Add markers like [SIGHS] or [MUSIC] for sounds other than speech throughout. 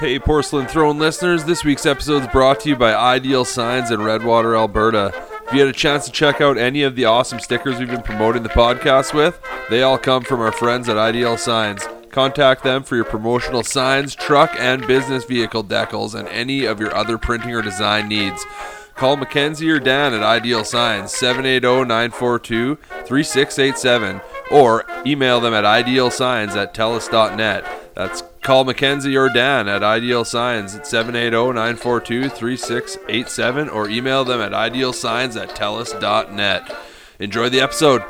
Hey, Porcelain Throne listeners, this week's episode is brought to you by Ideal Signs in Redwater, Alberta. If you had a chance to check out any of the awesome stickers we've been promoting the podcast with, they all come from our friends at Ideal Signs. Contact them for your promotional signs, truck, and business vehicle decals, and any of your other printing or design needs. Call Mackenzie or Dan at Ideal Signs 780-942-3687 or email them at idealsigns at telus.net. That's call Mackenzie or Dan at Ideal Signs at 780-942-3687 or email them at idealsigns at telus.net. Enjoy the episode.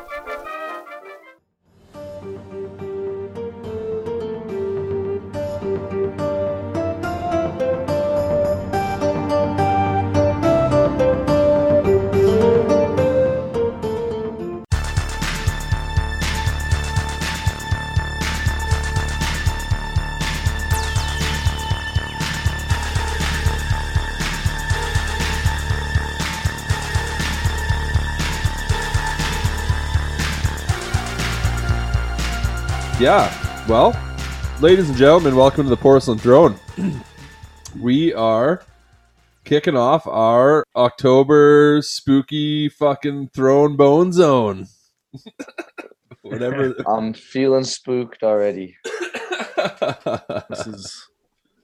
Yeah. Well, ladies and gentlemen, welcome to the Porcelain Throne. [CLEARS THROAT] we are kicking off our October spooky fucking throne bone zone. [LAUGHS] Whatever. [LAUGHS] I'm feeling spooked already. [LAUGHS] This is.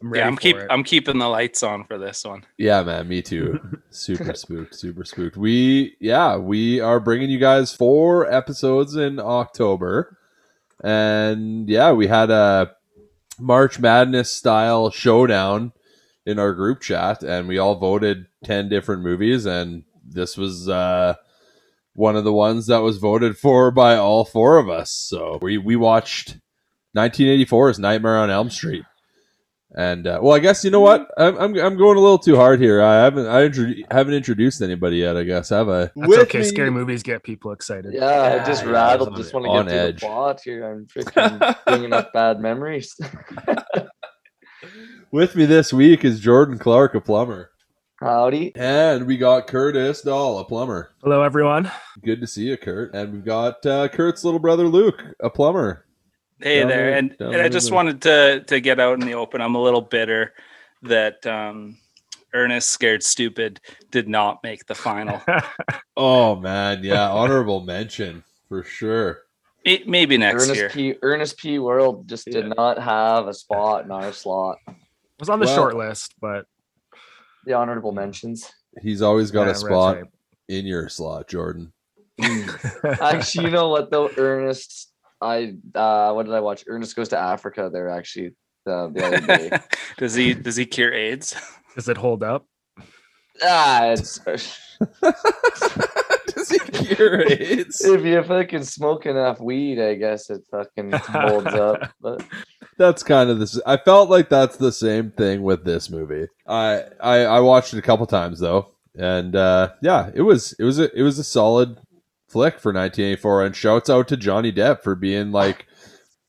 I'm ready Yeah, I'm keep it. I'm keeping the lights on for this one. yeah, man, me too. Super spooked, super spooked. We yeah, we are bringing you guys four episodes in October. And yeah, we had a March Madness style showdown in our group chat and we all voted 10 different movies and this was uh one of the ones that was voted for by all four of us. So we we watched 1984's Nightmare on Elm Street. And uh, well, I guess you know what I'm, I'm I'm going a little too hard here. I haven't I intro- haven't introduced anybody yet. I guess have I? That's okay. Scary movies get people excited. Yeah, I just Yeah, rattled. yeah, Just want to get to the plot here. I'm [LAUGHS] freaking bringing up bad memories. [LAUGHS] With me this week is Jordan Clark, a plumber, Howdy. and we got Curtis Dahl, a plumber. Hello, everyone. Good to see you, Kurt. And we've got uh, Kurt's little brother Luke, a plumber. Hey Down there, there, and, and I just there. wanted to to get out in the open. I'm a little bitter that um, Ernest Scared Stupid did not make the final. [LAUGHS] Oh man, yeah, honorable mention for sure. May- Maybe next Ernest year. P. Ernest P. World just did Yeah. not have a spot in our slot. It was on the Well- short list, but The honorable mentions. He's always got Yeah, a spot right. in your slot, Jordan. [LAUGHS] Actually, you know what though? Ernest, I uh, what did I watch? Ernest goes to Africa. There actually the, the other day. [LAUGHS] does he does he cure AIDS? Does it hold up? ah, it's [LAUGHS] Does he cure AIDS? if you fucking smoke enough weed, I guess it fucking holds up. [LAUGHS] But that's kind of this. I felt like that's the same thing with this movie. I I, I watched it a couple times though, and uh, yeah, it was it was a it was a solid flick for 1984. And shouts out to Johnny Depp for being like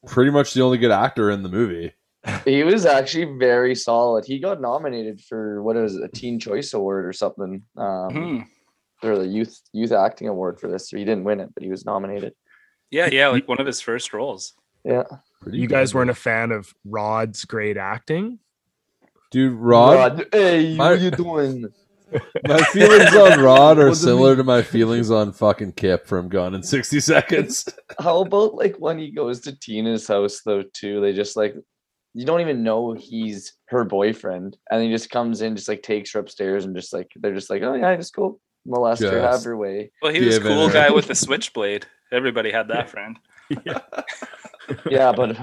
pretty much the only good actor in the movie. [LAUGHS] He was actually very solid. He got nominated for what is it, a Teen Choice Award or something, um, Hmm. or the youth youth acting award for this. So he didn't win it, but he was nominated. Yeah, yeah, like one of his first roles. Yeah, Pretty You guys good. weren't a fan of Rod's great acting? dude. Rod, Rod, hey, my- what you doing? My feelings on Rod are What do you similar mean? to my feelings on fucking Kip from Gone in 60 Seconds. How about like when he goes to Tina's house though too? They just like you don't even know he's her boyfriend, and he just comes in, just like takes her upstairs, and just like they're just like, oh yeah, just go molest her, have Just- her way. Well, he was a cool guy with the switchblade. Everybody had that friend. [LAUGHS] Yeah, but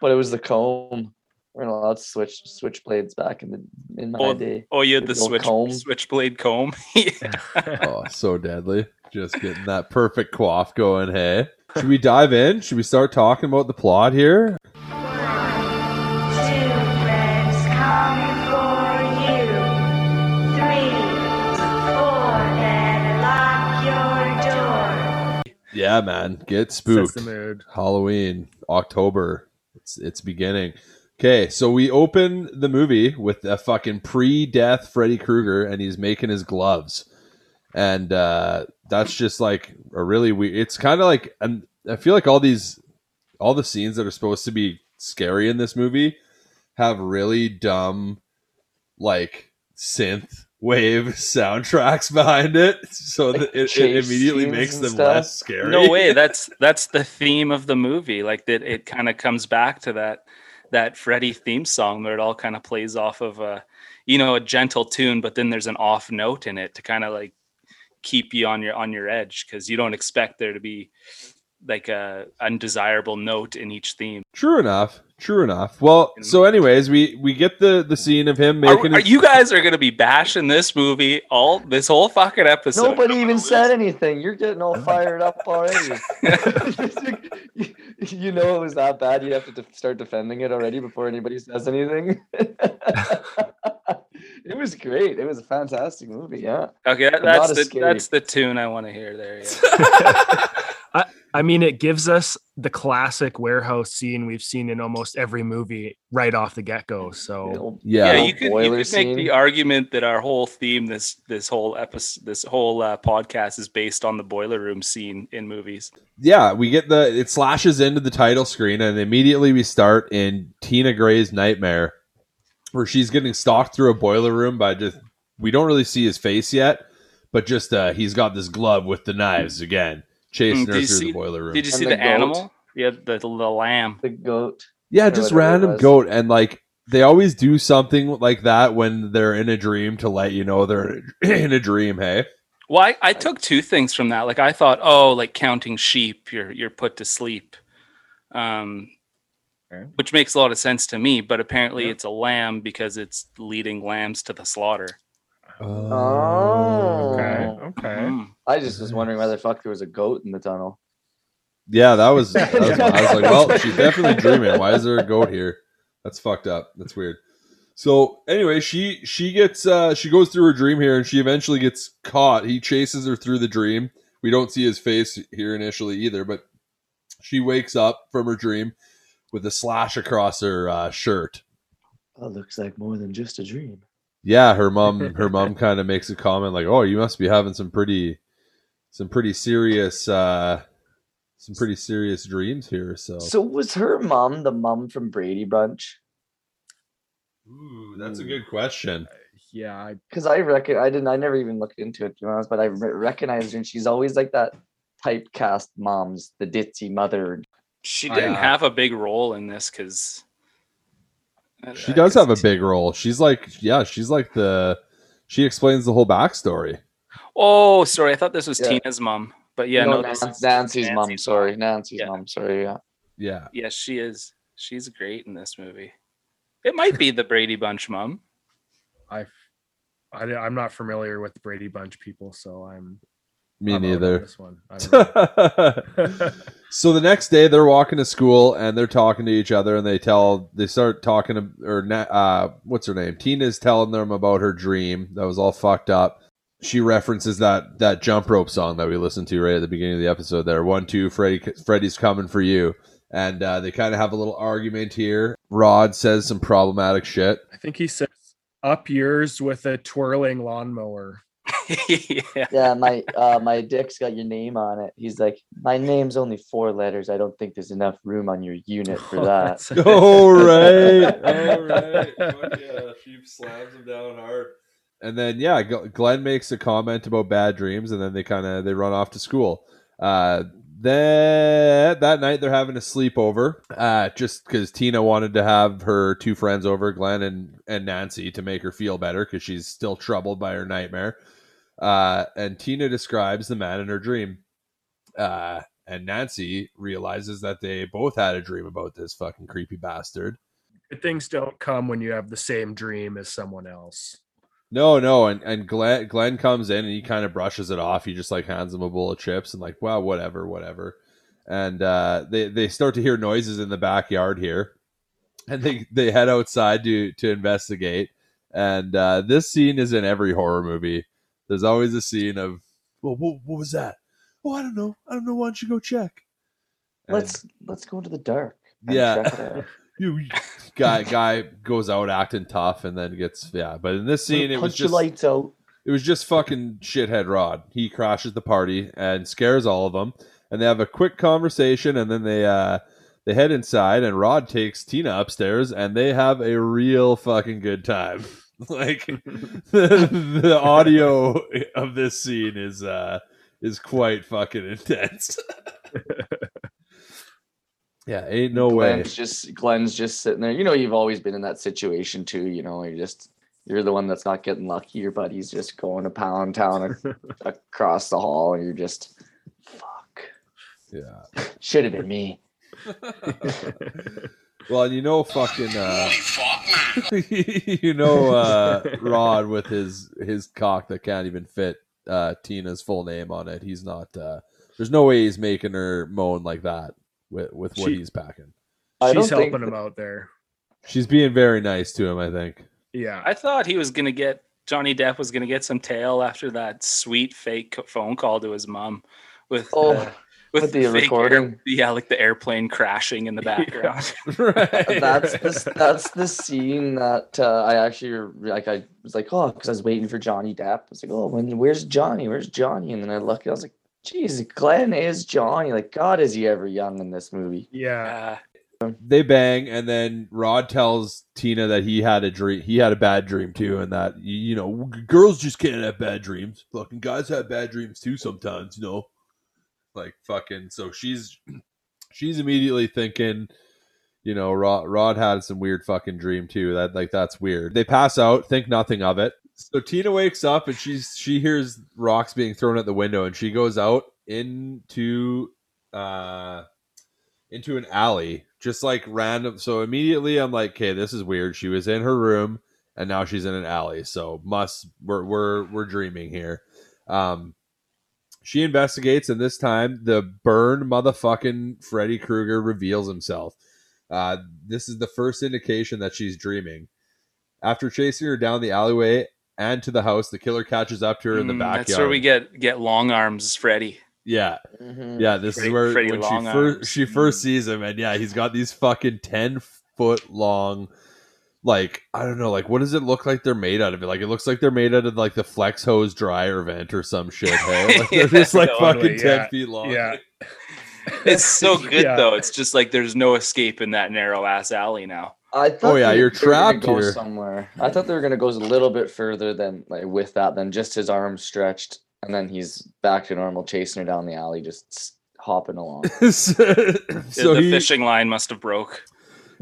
but it was the comb. We're not allowed to switch switchblades back in the in my Oh, day. Oh, you had the Little switch comb. switchblade comb. [LAUGHS] [LAUGHS] oh, so deadly. Just getting that perfect quaff going, hey. Should we dive in? Should we start talking about the plot here? Two friends coming for you. Three, four, then lock your door. Yeah, man. Get Sets spooked. Halloween, October. It's it's beginning. Okay, so we open the movie with a fucking pre-death Freddy Krueger, and he's making his gloves, and uh, that's just like a really weird. It's kind of like, and I feel like all these, all the scenes that are supposed to be scary in this movie, have really dumb like synth wave [LAUGHS] soundtracks behind it so Like that it, it immediately makes them stuff? less scary no way [LAUGHS] that's that's the theme of the movie like that it kind of comes back to that that freddy theme song where it all kind of plays off of a you know a gentle tune but then there's an off note in it to kind of like keep you on your on your edge because you don't expect there to be like a undesirable note in each theme. True enough true enough well so anyways we we get the the scene of him making are his- you guys are gonna be bashing this movie all this whole fucking episode Nobody even said anything. You're getting all fired up already. you, [LAUGHS] [LAUGHS] you know it was that bad. You have to def- start defending it already before anybody says anything. [LAUGHS] it was great. It was a fantastic movie. Yeah. okay that, that's the scary. that's the tune i want to hear there yeah. I mean, it gives us the classic warehouse scene we've seen in almost every movie right off the get go. So yeah, yeah, Yeah. you could, you could make scene. the argument that our whole theme this this whole episode this whole uh, podcast is based on the boiler room scene in movies yeah, we get the it slashes into the title screen, and immediately we start in Tina Gray's nightmare, where she's getting stalked through a boiler room by just we don't really see his face yet, but just uh he's got this glove with the knives again, chasing Mm, her through see- the boiler room. did you And see the the, animal yeah the, the, lamb The goat. yeah, just random goat, and like they always do something like that when they're in a dream to let you know they're [CLEARS THROAT] in a dream. Hey, well I, I took two things from that like i thought oh like counting sheep you're you're put to sleep um Okay. which makes a lot of sense to me but apparently it's a lamb because it's leading lambs to the slaughter Oh. okay, okay. Mm. I just was wondering why the fuck there was a goat in the tunnel. Yeah, that was. That was I was like, well, she's [LAUGHS] definitely dreaming. Why is there a goat here? That's fucked up. That's weird. So anyway, she she gets uh she goes through her dream here, and she eventually gets caught. He chases her through the dream. We don't see his face here initially either, but she wakes up from her dream with a slash across her uh, shirt. Oh, looks like more than just a dream. Yeah, her [LAUGHS] mom her mom kind of makes a comment like, "Oh, you must be having some pretty some pretty serious uh some pretty serious dreams here." So, So was her mom the mom from Brady Bunch? Ooh, that's a good question. Yeah, I, Because I reckon I didn't. I never even looked into it to be honest, but I re- recognized her, and she's always like that typecast mom's the ditzy mother. she didn't uh, have a big role in this because She does have a big role. She's like, yeah, she's like the. She explains the whole backstory. Oh, sorry. I thought this was Yeah. Tina's mom. But yeah, no, no, Nan- this is Nancy's, mom. Nancy's Sorry, Nancy's Yeah. mom. Sorry, yeah. Yeah, Yes, she is. She's great in this movie. It might be the Brady Bunch mom. [LAUGHS] I, I, am not familiar with the Brady Bunch people, so I'm me I'm out on neither. This one. I [LAUGHS] don't know. [LAUGHS] [LAUGHS] so the next day, they're walking to school and they're talking to each other, and they tell they start talking to or uh, what's her name? Tina's telling them about her dream that was all fucked up. She references that that jump rope song that we listened to right at the beginning of the episode. There, one, two, Freddy, Freddy's coming for you, and uh, they kind of have a little argument here. Rod says some problematic shit. I think he says up yours with a twirling lawnmower. [LAUGHS] yeah. Yeah, my uh, my dick's got your name on it. He's like, my name's only four letters. I don't think there's enough room on your unit for [LAUGHS] that. That's- [LAUGHS] All right, all right. Fuck yeah, she slams him down hard. And then yeah, Gl- Glenn makes a comment about bad dreams, and then they kind of they run off to school. Uh, then that night they're having a sleepover, uh, just because Tina wanted to have her two friends over, Glenn and and Nancy, to make her feel better because she's still troubled by her nightmare. Uh, and Tina describes the man in her dream. Uh, and Nancy realizes that they both had a dream about this fucking creepy bastard. Things don't come when you have the same dream as someone else. No, no, and and Glenn Glenn comes in and he kind of brushes it off. He just like hands him a bowl of chips and like, well, whatever, whatever. And uh, they they start to hear noises in the backyard here, and they they head outside to to investigate. And uh, this scene is in every horror movie. There's always a scene of, well, what, what was that? Oh, I don't know. I don't know. Why don't you go check? And- Let's let's go into the dark. Yeah. check it [LAUGHS] out. you guy guy goes out acting tough and then gets yeah. But in this scene, it was just lights out. it was just fucking shithead Rod. He crashes the party and scares all of them, and they have a quick conversation, and then they uh They head inside, and Rod takes Tina upstairs, and they have a real fucking good time. [LAUGHS] [LAUGHS] like the, the audio of this scene is uh is quite fucking intense. [LAUGHS] yeah, ain't no way. Just Glenn's just sitting there. You know, you've always been in that situation too. You know, you're just you're the one that's not getting lucky. Your buddy's just going to pound town [LAUGHS] across the hall, and you're just fuck. Yeah. Should have been me. Well, you know, fucking, uh, [LAUGHS] you know, uh, [LAUGHS] Rod with his his cock that can't even fit uh, Tina's full name on it. He's not. Uh, there's no way he's making her moan like that with with what She- he's packing. I don't She's think helping him out there. She's being very nice to him. I think. Yeah. I thought he was gonna get Johnny Depp was gonna get some tail after that sweet fake phone call to his mom with Oh, uh, with with the fake air- yeah, like the airplane crashing in the [LAUGHS] background. [LAUGHS] right. that's the that's the scene that uh, I actually like. I was like, oh, because I was waiting for Johnny Depp. I was like, oh, when, where's Johnny? Where's Johnny? And then I looked. I was like, geez, Glenn is Johnny. Like, God, is he ever young in this movie? Yeah. Uh, they bang and then rod tells tina that he had a dream he had a bad dream too and that you you know g- girls just can't have bad dreams fucking guys have bad dreams too sometimes you know like fucking so she's she's immediately thinking you know rod, rod had some weird fucking dream too that like that's weird they pass out think nothing of it so tina wakes up and she's she hears rocks being thrown at the window and she goes out into uh into an alley, just like random. So immediately I'm like, okay, this is weird. She was in her room and now she's in an alley. So must we're we're we're dreaming here. Um she investigates and this time the burned motherfucking Freddy Krueger reveals himself. Uh this is the first indication that she's dreaming. After chasing her down the alleyway and to the house, the killer catches up to her in the mm, backyard. That's where we get get long arms, Freddy. yeah, Mhm. yeah, this Freddy- is where Freddy when she Long first she first sees him, and yeah, he's got these fucking ten foot long, like I don't know, like what does it look like they're made out of? It like it looks like they're made out of like the flex hose dryer vent or some shit. Hey, [LAUGHS] like, they're just like totally, fucking ten yeah, feet long. Yeah. [LAUGHS] It's so [LAUGHS] good Yeah. though. It's just like there's no escape in that narrow ass alley now. I thought Oh, yeah, you're they were gonna trapped go here. somewhere. I thought they were gonna go a little bit further than like with that than just his arms stretched, and then he's back to normal, chasing her down the alley, just hopping along. so the he, fishing line must have broke.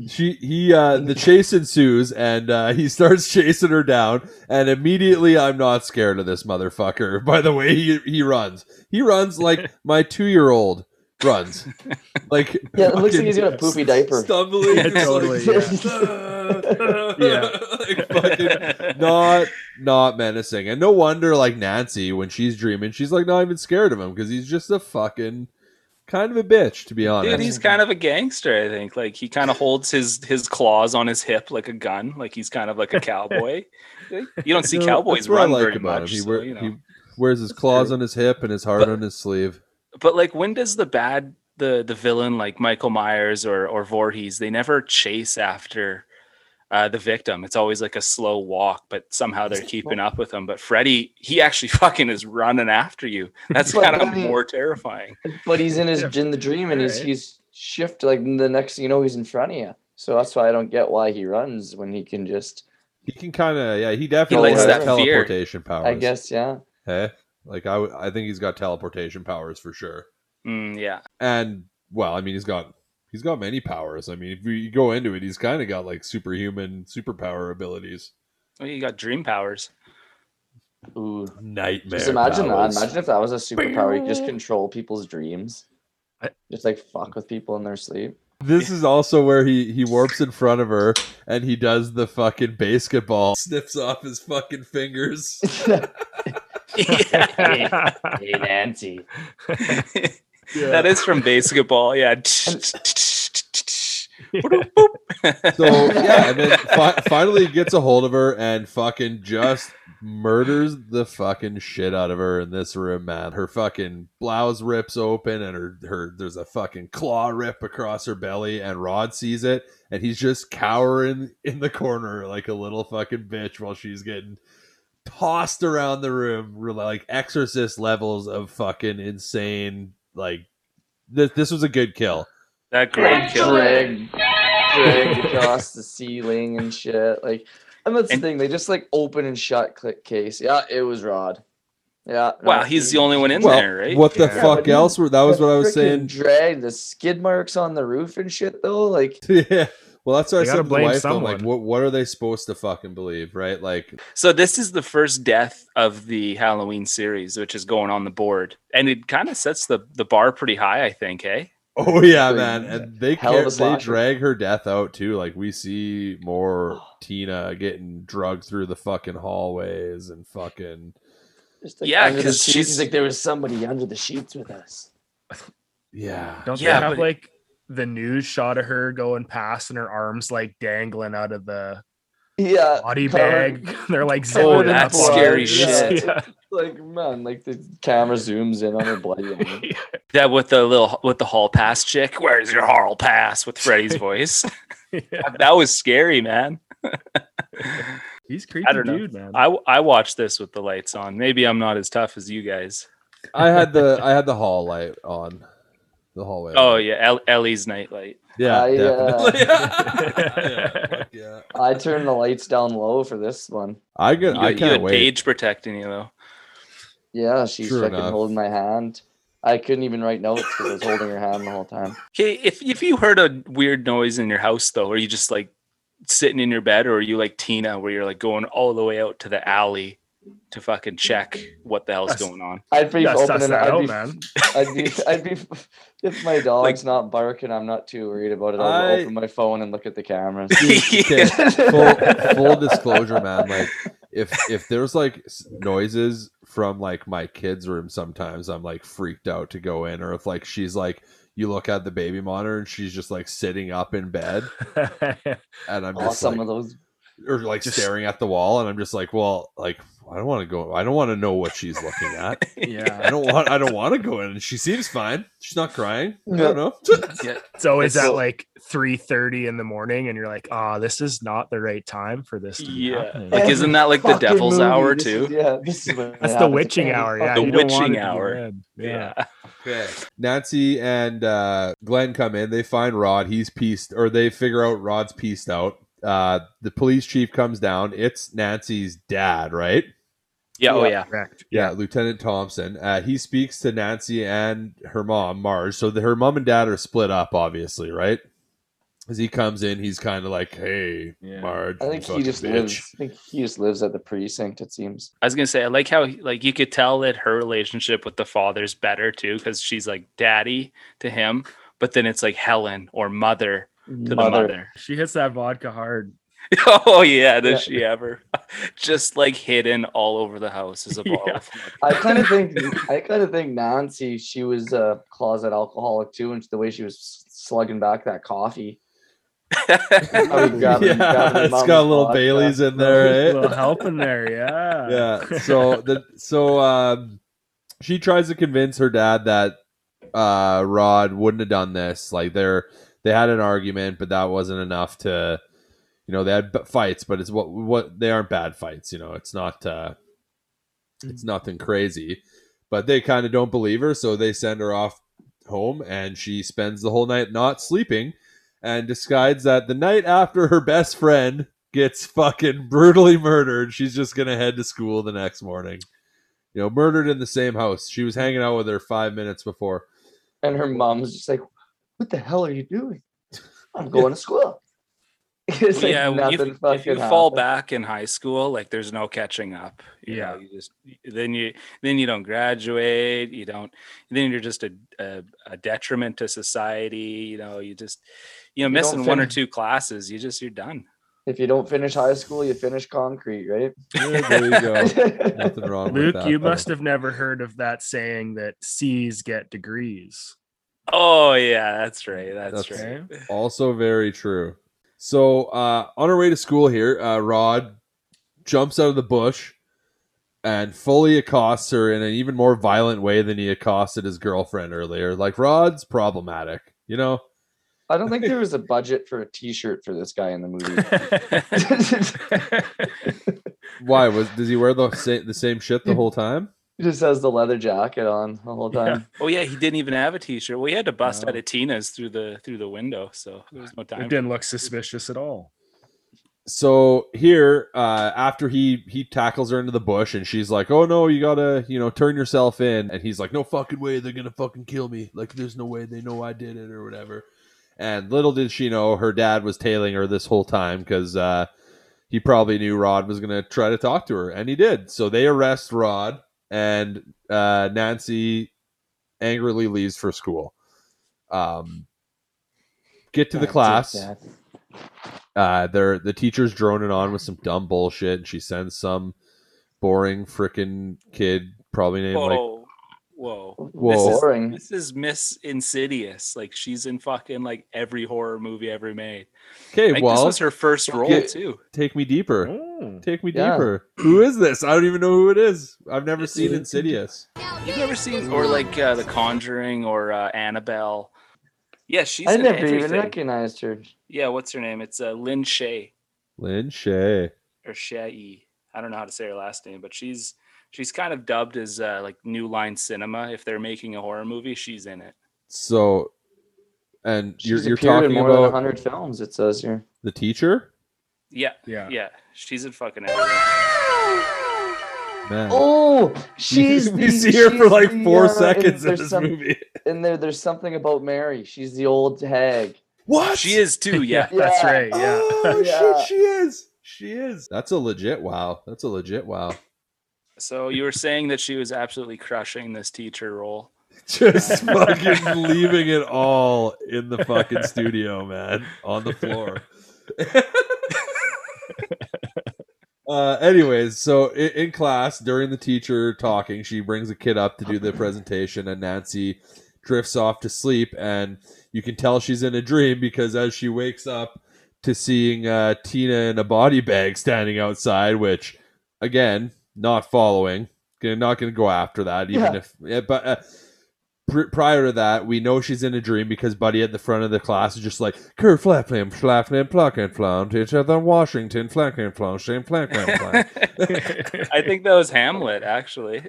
She he uh the chase ensues and uh he starts [LAUGHS] chasing her down and immediately i'm not scared of this motherfucker [LAUGHS] by the way he he runs. He runs like [LAUGHS] my two-year-old runs. Like Yeah, it looks like he's got a poopy diaper. stumbling Yeah, just like- totally, yeah. Like fucking not not menacing. And no wonder like nancy when she's dreaming she's like not even scared of him because he's just a fucking kind of a bitch to be honest Dude, he's kind of a gangster, I think. Like he kind of holds his his claws on his hip like a gun, like he's kind of like a cowboy. [LAUGHS] you don't see You know, cowboys that's what I run like very much. He, so, wear- you know. he wears his claws on his hip and his heart But- on his sleeve. But like, when does the bad the the villain like Michael Myers or or Voorhees? They never chase after uh, the victim. It's always like a slow walk, but somehow they're keeping up with him. But Freddy, he actually [LAUGHS] fucking is running after you. That's kind of more terrifying. [LAUGHS] But he's in his Yeah. in the dream, and he's he's shift like the next you know he's in front of you. So that's why I don't get why he runs when he can just. He can kind of yeah. He definitely lights has that fear. teleportation powers. I guess yeah. Hey, like I I think he's got teleportation powers for sure. Mm, yeah, And well, I mean he's got he's got many powers. I mean if you go into it, he's kind of got like superhuman superpower abilities. Oh, well, you got dream powers. Ooh. Nightmare. Just imagine powers. that. Imagine if that was a superpower. You could just control people's dreams. I- Just like fuck with people in their sleep. This is also where he he warps in front of her and he does the fucking basketball, snips off his fucking fingers. [LAUGHS] [LAUGHS] [LAUGHS] yeah. hey Nancy. That is from basketball. Yeah. So yeah, and then fi- finally he gets a hold of her and fucking just murders the fucking shit out of her in this room, man. Her fucking blouse rips open and her her there's a fucking claw rip across her belly, and Rod sees it and he's just cowering in the corner like a little fucking bitch while she's getting tossed around the room, like exorcist levels of fucking insane. Like this, this was a good kill. That great kill. Drag, drag across the ceiling and shit. Like, and that's And- the thing. They just like open and shut click case. Yeah, it was Rod. Yeah. Wow, no, he's the only one in Well, there, right? what the Yeah. Yeah, fuck but he- else were that was what I was saying. Drag the skid marks on the roof and shit though. Like, [LAUGHS] yeah. Well, that's what I said gotta to the blame wife. though, I'm like, what what are they supposed to fucking believe, right? Like, So this is the first death of the Halloween series, which is going on the board, and it kind of sets the the bar pretty high, I think. Hey, oh yeah, man, and they hell care, they drag her death out too. Like we see more [GASPS] Tina getting drugged through the fucking hallways and fucking just like Yeah, under the 'cause sheets. she's- like, there was somebody under the sheets with us. yeah. Don't Yeah, they have but- like the news shot of her going past and her arms like dangling out of the Yeah. body covered- bag? [LAUGHS] They're like covered zipping in that's blood. scary blood. shit. [LAUGHS] Yeah. Like man, like the camera zooms in on her bloody [LAUGHS] arm. that with the little with the hall pass chick. Where's your hall pass with Freddy's voice? Yeah. that was scary, man. He's creepy I don't know. dude, man. I I watched this with the lights on. Maybe I'm not as tough as you guys. I had the I had the hall light on, the hallway. Oh light. yeah, El- Ellie's nightlight. yeah, I, uh, definitely. yeah, [LAUGHS] yeah. [LAUGHS] I turned the lights down low for this one. I You. I can't had wait. Paige protecting you though. Yeah, she's True fucking enough. holding my hand. I couldn't even write notes because I was holding her hand the whole time. Okay, if if you heard a weird noise in your house though, are you just like sitting in your bed, or are you like Tina, where you're like going all the way out to the alley to fucking check what the hell's That's- going on? I'd be You gotta suss opening. that I'd out, be, man. [LAUGHS] I'd be, I'd be, [LAUGHS] if my dog's not barking, I'm not too worried about it. I'll I- open my phone and look at the cameras. [LAUGHS] Okay, full, full disclosure, man. Like, if if there's like noises from like my kids' room, sometimes I'm like freaked out to go in, or if like she's like, you look at the baby monitor and she's just like sitting up in bed, and I'm Oh, just some like, of those. or like Just- staring at the wall, and I'm just like, well, like I don't want to go. I don't want to know what she's looking at. [LAUGHS] yeah, I yeah. don't want. I don't want to go in. She seems fine. She's not crying. I Yeah. don't know. [LAUGHS] It's always It's at so- like three thirty in the morning, and you're like, "Ah, this is not the right time for this." To Yeah, happening." like isn't that like the devil's movie, hour this too? is- yeah, this is [LAUGHS] That's the witching hour. Yeah, The you don't want witching it to be hour. Yeah. Yeah. Okay. Nancy and uh, Glenn come in. They find Rod. He's pieced, or they figure out Rod's pieced out. Uh, the police chief comes down. It's Nancy's dad, right? Yeah. Oh Yeah. yeah. Correct. Yeah, Lieutenant Thompson. Uh, he speaks to Nancy and her mom, Marge. So the, her mom and dad are split up, obviously, right? As he comes in, he's kind of like, "Hey, Yeah. Marge, I think he just bitch." lives. I think he just lives at the precinct. It seems. I was gonna say I like how like you could tell that her relationship with the father's better too because she's like daddy to him, but then it's like Helen or mother to the mother. She hits that vodka hard. [LAUGHS] oh yeah, does Yeah. she ever? [LAUGHS] Just like hidden all over the house is a [LAUGHS] bottle. Yeah. I kind of think. I kind of think Nancy. She was a closet alcoholic too, and the way she was slugging back that coffee. Oh, you grabbing- yeah, grabbing it's mom's got a little vodka. Bailey's in there, A there, little eh? help in there, yeah. yeah. So the so um, she tries to convince her dad that uh Rod wouldn't have done this. Like they're they had an argument, but that wasn't enough to, you know, they had b- fights, but it's what what they aren't bad fights. You know, it's not uh, it's nothing crazy, but they kind of don't believe her, so they send her off home, and she spends the whole night not sleeping, and decides that the night after her best friend gets fucking brutally murdered, she's just gonna head to school the next morning. You know, murdered in the same house. She was hanging out with her five minutes before. And her mom's just like, "What the hell are you doing? I'm [LAUGHS] going to school." [LAUGHS] It's like yeah, nothing if, if fucking you fall back in high school, like there's no catching up. You Yeah. know, you just then you then you don't graduate. You don't. Then you're just a a, a detriment to society. You know, you just you know You missing one or two classes. You just you're done. If you don't finish high school, you finish concrete, right? There you go. [LAUGHS] Nothing wrong with Luke, that. you though. must have never heard of that saying that C's get degrees. Oh yeah, that's right. That's, That's- right. Also very true. So uh, on our way to school here, uh, Rod jumps out of the bush and fully accosts her in an even more violent way than he accosted his girlfriend earlier. Like Rod's problematic, you know. I don't think there was a budget for a T-shirt for this guy in the movie. [LAUGHS] Why was does he wear the same the same shit the [LAUGHS] whole time? He just has the leather jacket on the whole Yeah. time. Oh yeah, he didn't even have a t-shirt. Well, he had to bust No. out of Tina's through the through the window, so there was no time. It didn't look suspicious at all. so here uh after he he tackles her into the bush and she's like oh no you gotta you know turn yourself in and he's like no fucking way they're gonna fucking kill me like there's no way they know i did it or whatever and little did she know her dad was tailing her this whole time because uh he probably knew rod was gonna try to talk to her and he did so they arrest rod and uh nancy angrily leaves for school. Um get to the That's class. Dad. uh they're the teacher's droning on with some dumb bullshit and she sends some boring freaking kid probably named like Whoa, whoa, Whoa. This is, Boring. this is Miss Insidious. Like she's in fucking like every horror movie ever made. okay Like, well this was her first role get- too. take me deeper Oh. take me Yeah. deeper who is this i don't even know who it is i've never This seen is- insidious You've never seen or like uh, The Conjuring or uh, Annabelle. Yeah, she's I in never even recognized her. Yeah, what's her name? It's uh, Lin Shaye lin shaye or Shaye. I don't know how to say her last name, but she's she's kind of dubbed as uh, like New Line Cinema. If they're making a horror movie, she's in it. so and you're, She's you're appeared in talking more than about 100 films, it says here. the teacher Yeah, Yeah. yeah, she's in fucking everything. man Oh, she's [LAUGHS] we the- see her for she's like the, four uh, and seconds in there's this some- movie In there, there's something about Mary. She's the old hag. what She is too. [LAUGHS] Yeah. That's right. Yeah. oh [LAUGHS] Yeah. shit she is she is that's a legit wow that's a legit wow So you were saying that she was absolutely crushing this teacher role. just fucking leaving it all in the fucking studio, man, on the floor. [LAUGHS] uh, anyways, so in, in class during the teacher talking, she brings a kid up to do the presentation, and Nancy drifts off to sleep, and you can tell she's in a dream because as she wakes up to seeing uh, Tina in a body bag standing outside, which again, not following, not gonna go after that, even Yeah. if, yeah, but. Uh, pr- prior to that, we know she's in a dream because Buddy at the front of the class is just like, Kurt Flaplin, Flaplin, Pluckin, Flon, teacher than Washington, Flankin, Flon, Shane, Flankin, Flon. I think that was Hamlet, actually. [LAUGHS]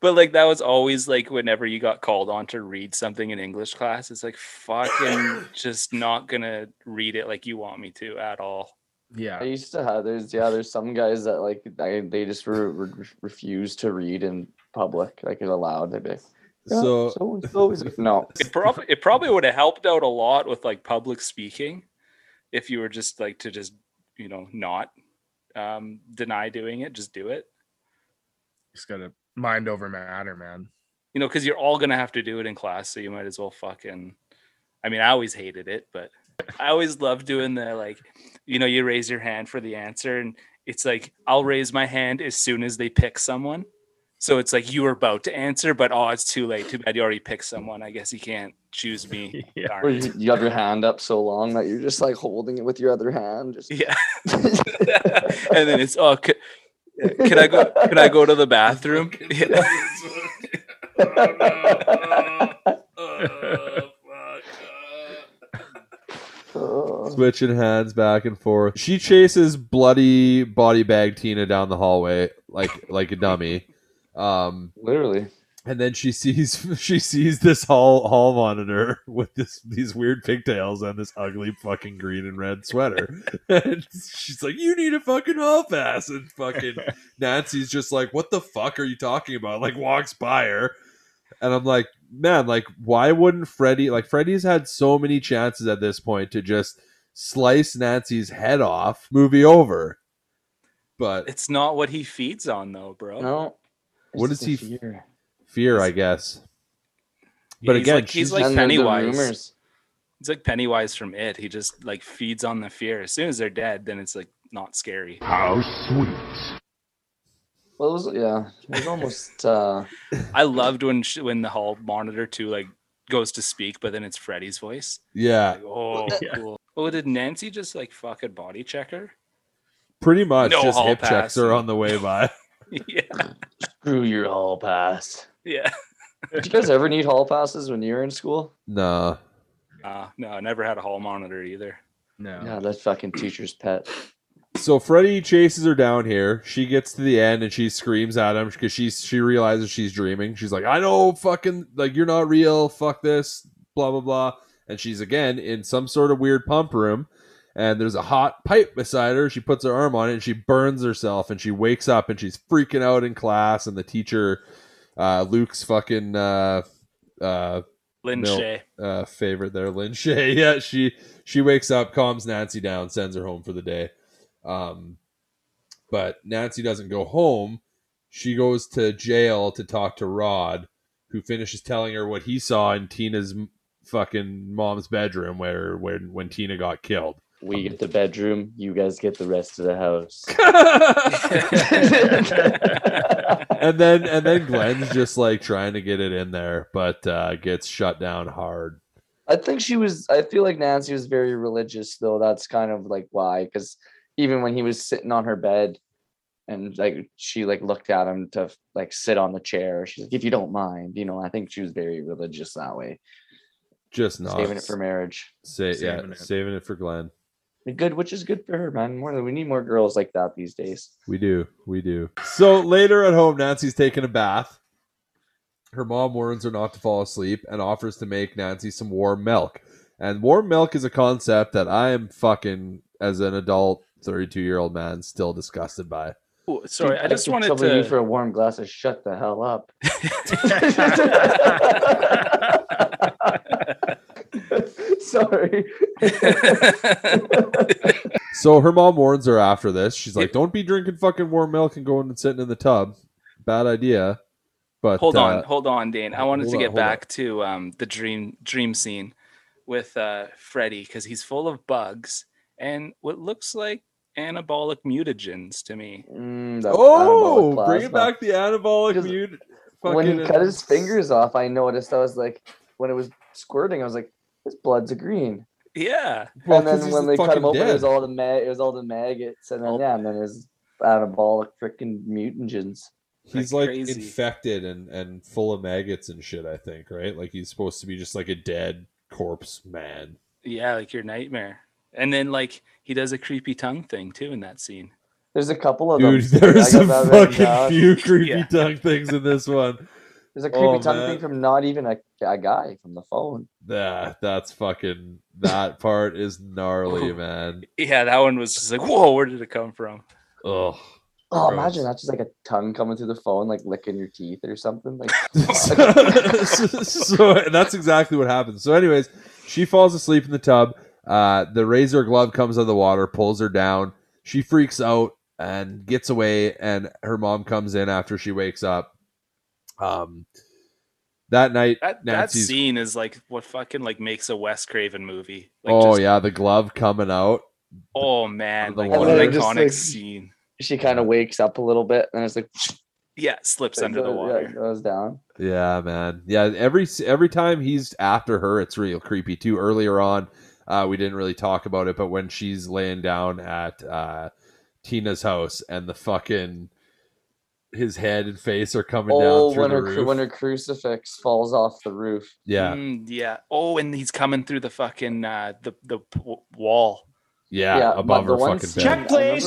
but like that was always like whenever you got called on to read something in English class, it's like fucking [LAUGHS] just not gonna read it like you want me to at all. I used to have there's yeah there's some guys that like I, they just re- re- refuse to read in public like it allowed they'd be like, "Yeah, So, so and so is no It probably it probably would have helped out a lot with like public speaking if you were just like to just you know not um deny doing it, just do it. Just gotta mind over matter, man. you know, because you're all gonna have to do it in class, so you might as well fucking. I mean, I always hated it, but I always love doing the like, you know, you raise your hand for the answer, and it's like I'll raise my hand as soon as they pick someone. So it's like you were about to answer, but oh, it's too late. Too bad you already picked someone. I guess you can't choose me. [LAUGHS] Yeah. Or you, you have your hand up so long that you're just like holding it with your other hand just Yeah. [LAUGHS] and then it's oh, can, can I go? Can I go to the bathroom? [LAUGHS] Yeah. Oh. oh switching hands back and forth. She chases bloody body bag Tina down the hallway like like a dummy. Um, literally and then she sees [LAUGHS] she sees this hall hall monitor with this these weird pigtails and this ugly fucking green and red sweater. [LAUGHS] and she's like, "You need a fucking hall pass." And fucking [LAUGHS] Nancy's just like, "What the fuck are you talking about?" Like walks by her, and I'm like, "Man, like why wouldn't Freddy? Like Freddy's had so many chances at this point to just slice Nancy's head off, movie over." But It's not what he feeds on, though, bro. no What does he fear. fear, I guess. Yeah, But he's again, like, he's like And the- the Pennywise. rumors. He's like Pennywise from It. He just like feeds on the fear. As soon as they're dead, then it's like not scary. How sweet. well it was, yeah it was almost uh [LAUGHS] I loved when sh- when the hall monitor too like goes to speak, but then it's Freddy's voice. Yeah, Like, oh, Yeah. cool. Oh, did Nancy just like fucking body check her? pretty much No just hall hip checks pass. are on the way by. yeah, [LAUGHS] [LAUGHS] screw your hall pass yeah. [LAUGHS] did you guys ever need hall passes when you were in school nah. Uh, no, I never had a hall monitor either. No. yeah that fucking teacher's pet so Freddy chases her down here. She gets to the end and she screams at him because she she realizes she's dreaming. She's like, "I know, fucking like you're not real. Fuck this." Blah blah blah. And she's again in some sort of weird pump room. And there's a hot pipe beside her. She puts her arm on it and she burns herself. And she wakes up and she's freaking out in class. And the teacher, uh, Luke's fucking uh, uh, Lin Mil- Shaye. uh, favorite there, Lin Shaye. [LAUGHS] Yeah, she she wakes up, calms Nancy down, sends her home for the day. Um, but Nancy doesn't go home. She goes to jail to talk to Rod, who finishes telling her what he saw in Tina's fucking mom's bedroom, where when when Tina got killed. We get the bedroom. You guys get the rest of the house. [LAUGHS] [LAUGHS] and then and then Glenn's just like trying to get it in there, but uh, gets shut down hard. I think she was. I feel like Nancy was very religious, though. That's kind of like why, because even when he was sitting on her bed, and like she like looked at him to like sit on the chair, she's like, "If you don't mind," you know. I think she was very religious that way, Just not saving it for marriage. Say, yeah, Saving it. saving it for Glenn. Good, which is good for her, man. More than we need more girls like that these days. We do. We do. So later at home, Nancy's taking a bath. Her mom warns her not to fall asleep and offers to make Nancy some warm milk. And warm milk is a concept that I am fucking, as an adult, 32 year old man, still disgusted by. Ooh, sorry, I just could wanted trouble you for a warm glass of shut the hell up. [LAUGHS] [LAUGHS] [LAUGHS] [LAUGHS] Sorry. [LAUGHS] So her mom warns her after this. She's like, don't be drinking fucking warm milk and going and sitting in the tub. Bad idea. But hold on, uh, hold on, Dane. I wanted to get on. back to um, the dream dream scene with uh, Freddy because he's full of bugs and what looks like anabolic mutagens to me. Mm, Oh, anabolic bring it back the anabolic Because mute. when he cut his fingers off, I noticed I was like, when it was squirting, I was like, "His blood's a green. Yeah, Well, and 'cause then when they cut him open, it was all the ma- it was all the maggots, and then Oh. yeah, and then his anabolic freaking mutagens. He's Like like infected and and full of maggots and shit. I think right. Like he's supposed to be just like a dead corpse man. yeah, like your nightmare. And then like he does a creepy tongue thing too in that scene. There's a couple of Dude, them. there's I some got that written fucking few [LAUGHS] creepy Yeah. tongue things in this one. There's a creepy Oh, tongue man. thing from not even a, a guy from the phone. Yeah, that's fucking. That part is gnarly, man. Yeah, that one was just like, whoa, where did it come from? Ugh. Oh, Gross. imagine that's just like a tongue coming through the phone, like licking your teeth or something. Like, [LAUGHS] [LAUGHS] so that's exactly what happens. So, anyways, she falls asleep in the tub. Uh, the razor glove comes out of the water, pulls her down. She freaks out and gets away, and her mom comes in after she wakes up. Um, that night, That that scene is like what fucking like makes a Wes Craven movie. Like oh just- yeah, the glove coming out. Oh man, the like water. what an And then just, iconic like, scene. she kind of wakes up a little bit, and it's like Yeah, slips under the water. it goes down. Yeah, man. Yeah, every every time he's after her, it's real creepy too. Earlier on, uh, we didn't really talk about it, but when she's laying down at uh, Tina's house and the fucking his head and face are coming Oh, down through when the her roof. when her crucifix falls off the roof. yeah, Mm, yeah. Oh, and he's coming through the fucking uh, the the p- wall. yeah, Yeah, above but the her fucking scene- bed. Check, please.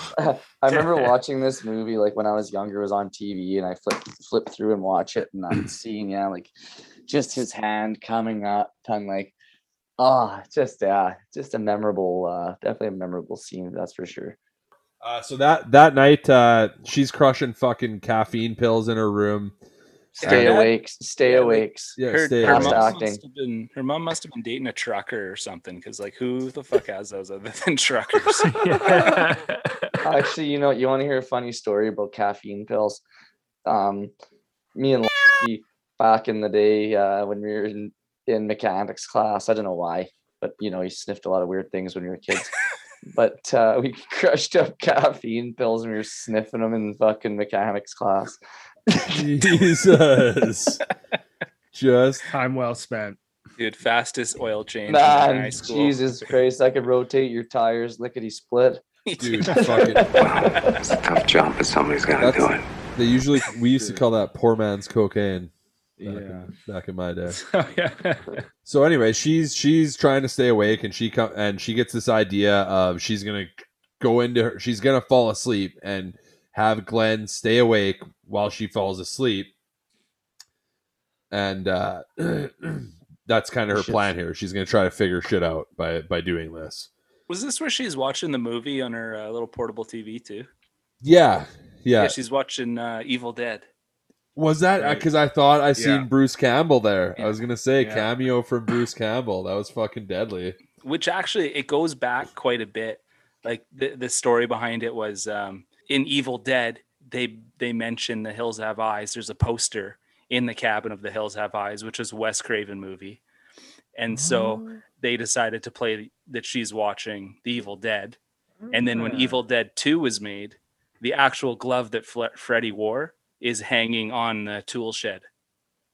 [LAUGHS] I remember, I [LAUGHS] remember watching this movie like when I was younger. It was on TV, and I flipped flipped through and watch it, and that scene, yeah, like just his hand coming up, tongue like, oh, just yeah, just a memorable, uh, definitely a memorable scene. That's for sure. Uh, so that that night, uh, she's crushing fucking caffeine pills in her room. Stay Yeah. awake, stay Yeah, awake. Yeah, her, stay her awake. Mom must have been her mom must have been dating a trucker or something. Because like, who the fuck has those other than truckers? [LAUGHS] [LAUGHS] Actually, you know, you want to hear a funny story about caffeine pills? Um, me and Lucky, back in the day uh, when we were in, in mechanics class, I don't know why, but you know, you sniffed a lot of weird things when you were kids. [LAUGHS] but uh, we [LAUGHS] crushed up caffeine pills and we were sniffing them in fucking mechanics class. [LAUGHS] Jesus, just Time well spent. Dude, fastest oil change in high school. Jesus Christ, I could rotate your tires lickety split. dude, [LAUGHS] fucking. It's a tough job, but somebody's got to do it. They usually we used to call that poor man's cocaine. Back, Yeah. in, [LAUGHS] back in my day. Yeah. [LAUGHS] So anyway, she's she's trying to stay awake, and she come and she gets this idea of she's gonna go into her. She's gonna fall asleep and have Glenn stay awake while she falls asleep. And uh, [CLEARS THROAT] that's kind of her Shit. plan here. She's gonna try to figure shit out by by doing this. Was this where she's watching the movie on her uh, little portable TV too? Yeah, yeah. she's watching uh, Evil Dead. Was that Right. because I thought I seen Yeah. Bruce Campbell there? I was gonna say Yeah. cameo from Bruce Campbell. That was fucking deadly. which actually it goes back quite a bit like the, the story behind it was um, in evil dead they they mention the hills have eyes there's a poster in the cabin of the hills have eyes which is a wes craven movie and so they decided to play that she's watching the evil dead and then when Ah. evil dead 2 was made the actual glove that Fle- freddy wore is hanging on the tool shed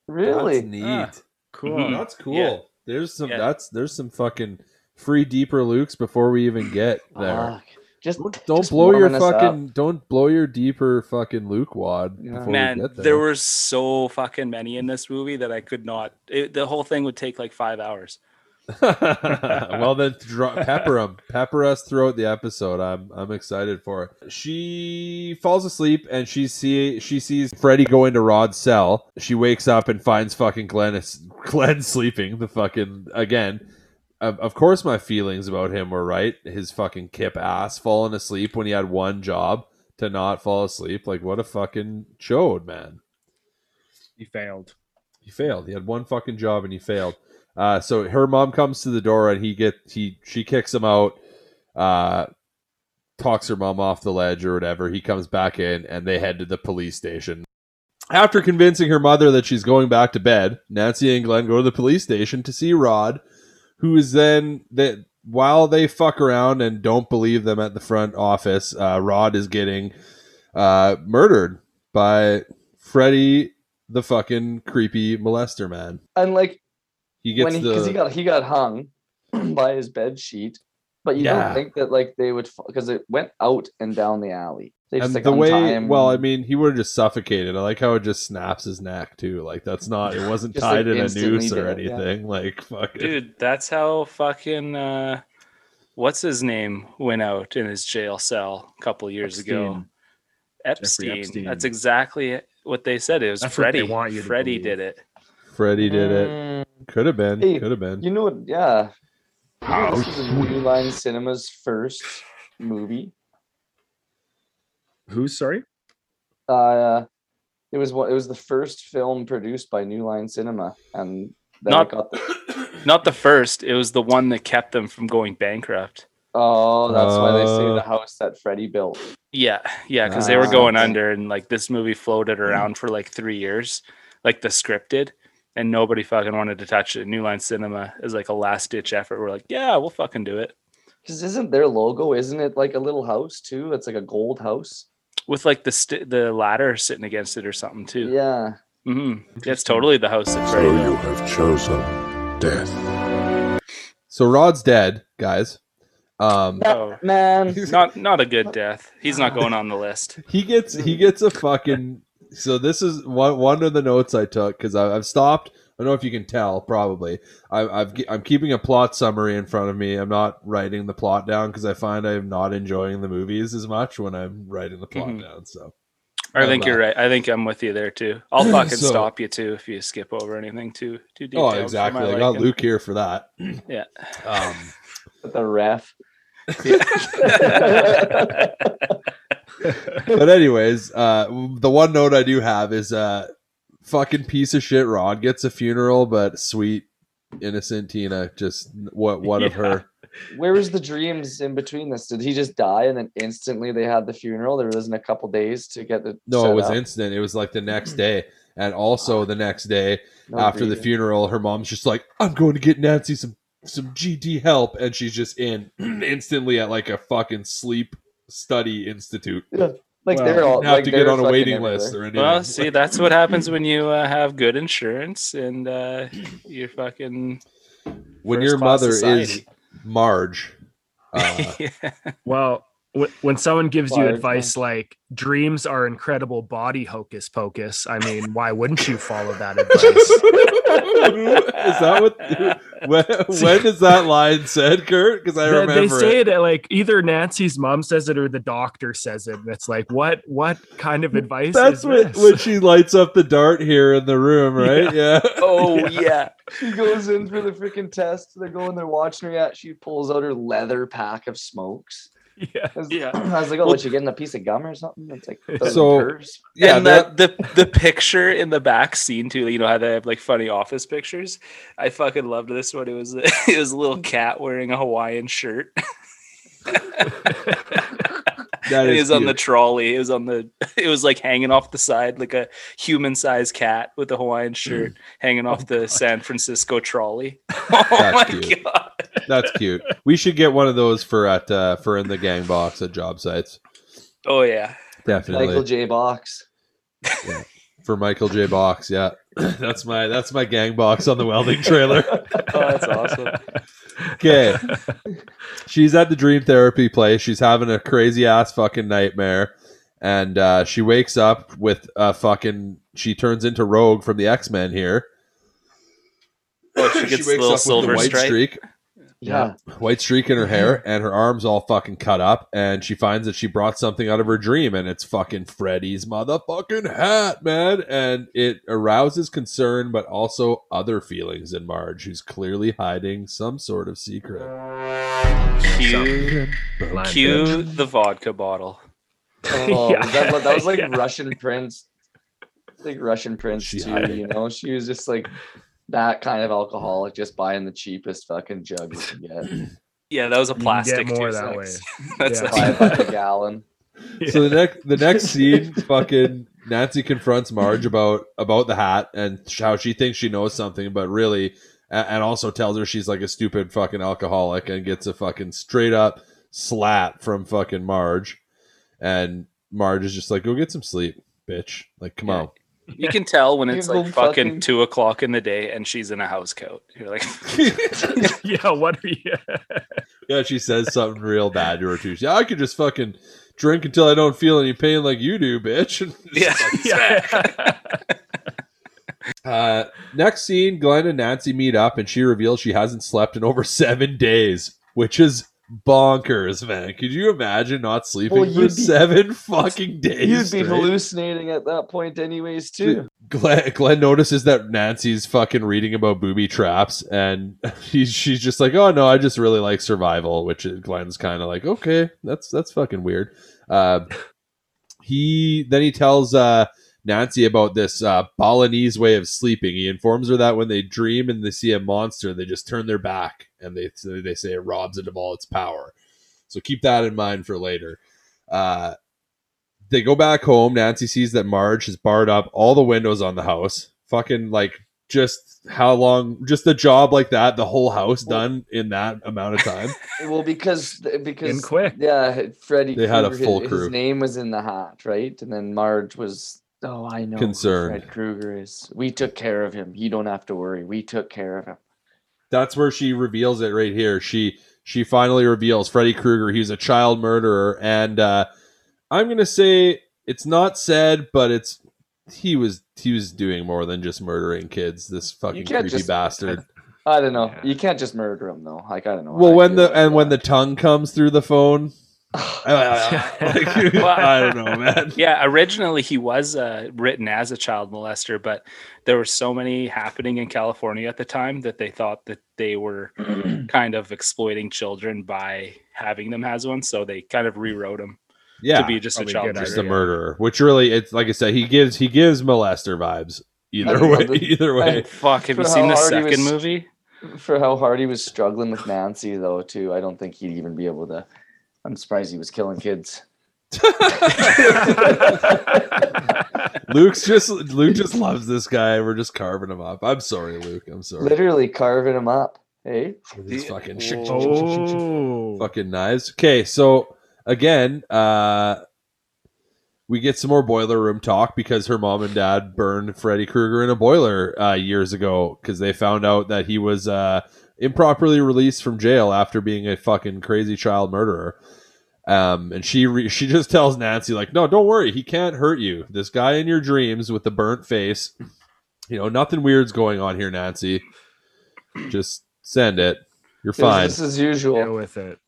Really? That's neat. Ah, Cool. Mhm. That's cool. Yeah. There's some. Yeah. That's there's some fucking free deeper Lukes before we even get [SIGHS] there. Fuck. Just don't don't just blow your warming us up. fucking don't blow your deeper fucking Luke wad Yeah. man there. there were so fucking many in this movie that i could not it, the whole thing would take like five hours [LAUGHS] well then, pepper them, pepper us throughout the episode. I'm I'm excited for it. She falls asleep and she see she sees Freddy go into Rod's cell. She wakes up and finds fucking Glenn Glenn sleeping. The fucking again. Of, of course, my feelings about him were right. His fucking kip ass falling asleep when he had one job to not fall asleep. Like what a fucking chode, man. He failed. He failed. He had one fucking job and he failed. Uh, so her mom comes to the door and he get he she kicks him out. Uh, talks her mom off the ledge or whatever. He comes back in and they head to the police station. After convincing her mother that she's going back to bed, Nancy and Glenn go to the police station to see Rod, who is then that while they fuck around and don't believe them at the front office, uh, Rod is getting uh, murdered by Freddy, the fucking creepy molester man. and like He gets when he, the cause he got he got hung [CLEARS THROAT] by his bed sheet, but you Yeah. don't think that like they would because it went out and down the alley. They just and like the way. him. Well, I mean, he would have just suffocated. I like how it just snaps his neck too. Like that's not. It wasn't [LAUGHS] Just, tied like, in a noose or did it, yeah. anything. Like fuck. it. Dude, that's how fucking uh what's his name went out in his jail cell a couple years ago. Epstein. Epstein. Epstein. That's exactly what they said. It was That's what they Freddie. want you to Freddie did it. Freddie did it. Could have been. Hey, Could have been. You know what? Yeah. You know this is New Line Cinema's first movie. Who's sorry? Uh, it was what it was the first film produced by New Line Cinema, and then Not- got the, [COUGHS] Not the first. It was the one that kept them from going bankrupt. oh, that's why they say Uh, the house that Freddie built. Yeah, yeah, because they were Ah, going under, and like this movie floated around for like three years, like the scripted, and nobody fucking wanted to touch it. New Line Cinema is like a last ditch effort. We're like, yeah, we'll fucking do it Because isn't their logo? Isn't it like a little house too? It's like a gold house. with like the st- the ladder sitting against it or something too. Yeah. Mm-hmm. It's totally the house that So Freddie you built. have chosen death. So Rod's dead, guys. Um, Oh, Man. not not a good death. He's not going on the list. [LAUGHS] he gets he gets a fucking. So this is one one of the notes I took because I've stopped. I don't know if you can tell. Probably, I, I've I'm keeping a plot summary in front of me. I'm not writing the plot down because I find I'm not enjoying the movies as much when I'm writing the plot Mhm. down. So I think you're right. I think I'm with you there too. I'll [LAUGHS] fucking So- stop you too if you skip over anything too too deep. oh, exactly. I got liking. Luke here for that. Yeah. Um, [LAUGHS] The ref. [LAUGHS] but anyways, uh, the one note I do have is uh, fucking piece of shit. Rod gets a funeral, but sweet innocent Tina just what what of her? Where was the dreams in between this? Did he just die and then instantly they had the funeral? There wasn't a couple days to get the No, it was up? instant. It was like the next day, and also the next day No after the funeral, her mom's just like, "I'm going to get Nancy some some GD help," and she's just in [CLEARS THROAT] instantly at like a fucking sleep study institute. Like Well, they're all have like to get on a waiting everywhere. list or anything. Well, see, that's what happens when you uh, have good insurance and uh, you're fucking. when your class mother is. Marge. Uh, [LAUGHS] Yeah. Well, when, when someone gives you Fire advice like dreams are incredible body hocus pocus, I mean, why wouldn't you follow that advice? [LAUGHS] is that what? When, [LAUGHS] when is that line said, Kurt? Because I They- remember they say it. it. like either Nancy's mom says it or the doctor says it. And it's like, what what kind of advice That's is when, this? when she lights up the dart here in the room, right? Yeah. [LAUGHS] oh yeah. She goes in for the freaking test. They're going, they're watching her at. She pulls out her leather pack of smokes. Yeah. I was, Yeah. [CLEARS THROAT] I was like, oh, what, you getting a piece of gum or something? It's like, the So- purse. Yeah, and that, the, the the picture in the back scene too. You know how they have like funny office pictures. I fucking loved this one. It was [LAUGHS] it was a little cat wearing a Hawaiian shirt. [LAUGHS] [LAUGHS] that And he is was on the trolley. It was on the. [LAUGHS] It was like hanging off the side, like a human-sized cat with a Hawaiian shirt hanging off the San Francisco trolley. [LAUGHS] Oh That's my cute. god! That's cute. We should get one of those for at uh, for in the gang box at job sites. Oh yeah. Definitely Michael J. Box. for Michael J. Box. Yeah, [CLEARS THROAT] that's my that's my gang box on the welding trailer. Oh, that's awesome. Okay. She's at the dream therapy place. She's having a crazy ass fucking nightmare. And uh, she wakes up with a fucking. She turns into Rogue from the X Men here. Oh, [LAUGHS] she gets a wakes little up with silver the white streak, Yeah. white streak in her hair, mm-hmm. and her arms all fucking cut up. And she finds that she brought something out of her dream, and it's fucking Freddy's motherfucking hat, man. And it arouses concern, but also other feelings in Marge, who's clearly hiding some sort of secret. Cue, cue the vodka bottle. Oh, Yeah. that, that was like [LAUGHS] Yeah. Russian Prince. Like Russian Prince She too, you know. She was just like that kind of alcoholic, just buying the cheapest fucking jug you can get. [CLEARS THROAT] Yeah, that was a You can plastic. get more that so way. [LAUGHS] That's [LAUGHS] Yeah. Five by the gallon. So the next the next scene, fucking Nancy confronts Marge about about the hat and how she thinks she knows something, but really, and also tells her she's like a stupid fucking alcoholic and gets a fucking straight up slap from fucking Marge, and Marge is just like, "Go get some sleep, bitch." Like, come Yeah. on. You can tell when it's like fucking fucking- two o'clock in the day and she's in a house coat. You're like, [LAUGHS] [LAUGHS] yeah, what are you? [LAUGHS] Yeah, she says something real bad to her too. Yeah, I could just fucking drink until I don't feel any pain like you do, bitch. And yeah, like, yeah. Uh, next scene, Glenn and Nancy meet up, and she reveals she hasn't slept in over seven days, which is bonkers, man. Could you imagine not sleeping Well, for be- seven [LAUGHS] fucking days? You'd be straight? hallucinating at that point, anyways, too. Glenn, Glenn notices that Nancy's fucking reading about booby traps, and [LAUGHS] he's she's just like, "Oh no, I just really like survival," which Glenn's kind of like, "Okay, that's that's fucking weird." Uh, he then he tells uh, Nancy about this uh, Balinese way of sleeping. He informs her that when they dream and they see a monster, they just turn their back and they they say it robs it of all its power. So keep that in mind for later. Uh, they go back home. Nancy sees that Marge has barred up all the windows on the house. Fucking like just how long? Just a job like that, the whole house done in that amount of time. [LAUGHS] Well, because because quick. yeah, Freddie. They had a full his- crew. His name was in the hat, right? And then Marge was. Oh, I know. who Concerned. Fred Krueger is. We took care of him. You don't have to worry. We took care of him. That's where she reveals it right here. She she finally reveals Freddy Krueger. He's a child murderer, and uh, I'm gonna say it's not said, but it's he was he was doing more than just murdering kids. This fucking creepy just- bastard. I don't know. Yeah. You can't just murder him though. Like I don't know. Well, when the about and when the tongue comes through the phone, [LAUGHS] like, [LAUGHS] I don't know, man. yeah. Originally, he was uh, written as a child molester, but there were so many happening in California at the time that they thought that they were [CLEARS THROAT] kind of exploiting children by having them as one. So they kind of rewrote him Yeah, to be just a child just murderer. a idea. murderer. Which really, it's like I said, he gives he gives molester vibes. Either I way, love [LAUGHS] either way. Fuck, have you For seen the how hard he second was- movie? for how hard he was struggling with Nancy though too. I don't think he'd even be able to. I'm surprised he was killing kids. [LAUGHS] Luke's just Luke just loves this guy. We're just carving him up. I'm sorry, Luke. I'm sorry. Literally carving him up. Hey, With his fucking oh, fucking knives. Okay, so again, uh we get some more boiler room talk because her mom and dad burned Freddy Krueger in a boiler uh, years ago because they found out that he was uh, improperly released from jail after being a fucking crazy child murderer. Um, and she re- she just tells Nancy like, "No, don't worry, he can't hurt you. This guy in your dreams with the burnt face, you know, nothing weird's going on here, Nancy. Just send it. You're fine." Business as Deal usual. with it.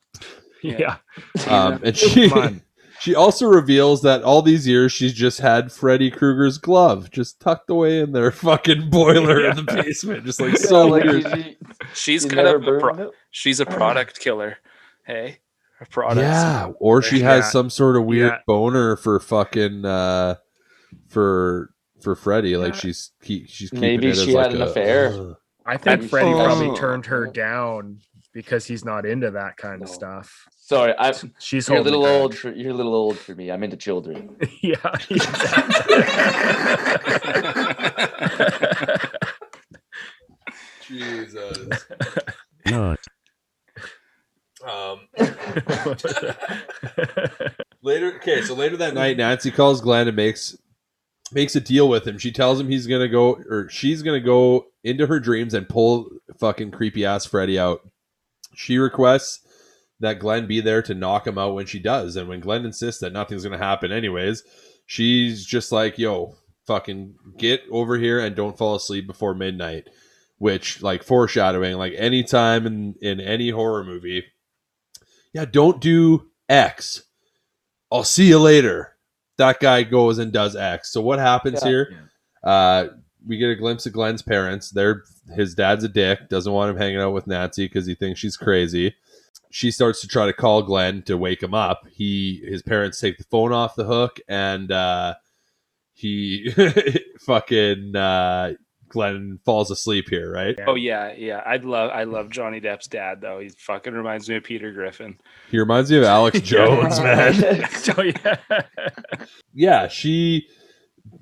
Yeah. Yeah. Um, and she Fun. She also reveals that all these years she's just had Freddy Krueger's glove just tucked away in their [LAUGHS] fucking boiler in the basement, just like [LAUGHS] Yeah, so like weird. you- you- She's you kind of a pro- she's a product killer. Hey, a product. Yeah, or she has Yeah. some sort of weird Yeah. boner for fucking uh for for Freddy. Like she's keep, she's keeping Maybe it as she like had an a- affair. Ugh. I think Freddy Freddie she- probably Oh. turned her down because he's not into that kind of stuff. Sorry, I'm She's you're a little old. For, you're a little old for me. I'm into children. [LAUGHS] yeah. Jesus. Not. [LAUGHS] [LAUGHS] Um, later, okay, so later that night, Nancy calls Glenn and makes makes a deal with him. She tells him he's gonna go, or she's gonna go into her dreams and pull fucking creepy ass Freddy out. She requests that Glenn be there to knock him out when she does, and when Glenn insists that nothing's gonna happen anyways, she's just like, "Yo, fucking get over here and don't fall asleep before midnight." Which, like, foreshadowing, like any time in in any horror movie, yeah, don't do X. I'll see you later. That guy goes and does X. So what happens Yeah. here? Uh, we get a glimpse of Glenn's parents. They're his dad's a dick, doesn't want him hanging out with Nancy because he thinks she's crazy. She starts to try to call Glenn to wake him up. He his parents take the phone off the hook and uh, he [LAUGHS] fucking uh, Glenn falls asleep here, right? Oh yeah, yeah. I'd love I love Johnny Depp's dad though. He fucking reminds me of Peter Griffin. He reminds me of Alex [LAUGHS] Jones, man. [LAUGHS] so yeah. yeah, she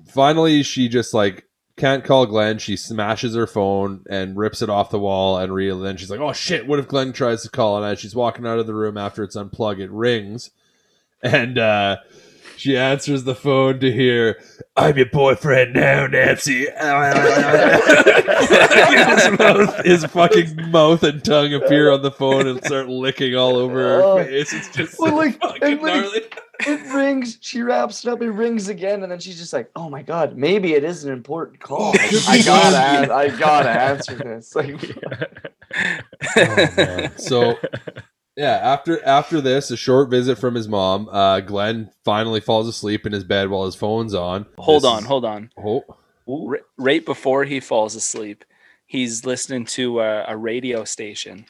finally she just like can't call Glenn. She smashes her phone and rips it off the wall and then she's like, "Oh shit, what if Glenn tries to call?" And as she's walking out of the room after it's unplugged, it rings. And uh she answers the phone to hear, "I'm your boyfriend now, Nancy." his, mouth, his fucking mouth and tongue appear on the phone and start licking all over her Oh. face. It's just Well, so like, fucking like- gnarly. it rings. She wraps it up. It rings again, and then she's just like, "Oh my god, maybe it is an important call. [LAUGHS] I gotta, I gotta answer this." Like, [LAUGHS] Oh, man. So yeah, after after this, a short visit from his mom, uh, Glenn finally falls asleep in his bed while his phone's on. hold This on, is- hold on. Oh, R- right before he falls asleep, he's listening to a, a radio station,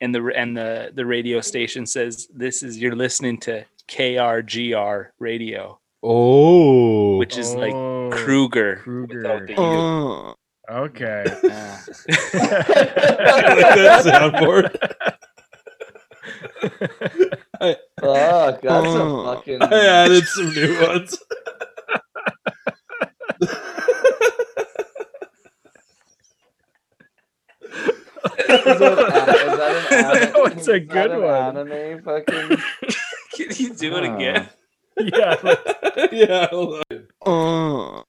and the and the the radio station says, "This is you're listening to KRGR radio, oh, which is like Oh, Kruger." Kruger. without the U. Okay. Yeah. [LAUGHS] [LAUGHS] like that soundboard. [LAUGHS] fuck, that's a oh. fucking. I added some new ones. Is that, is that an [LAUGHS] anime? No, it's a is that good an one. Anime, fucking. [LAUGHS] Can you do it again? [LAUGHS] yeah. like- yeah, hold uh.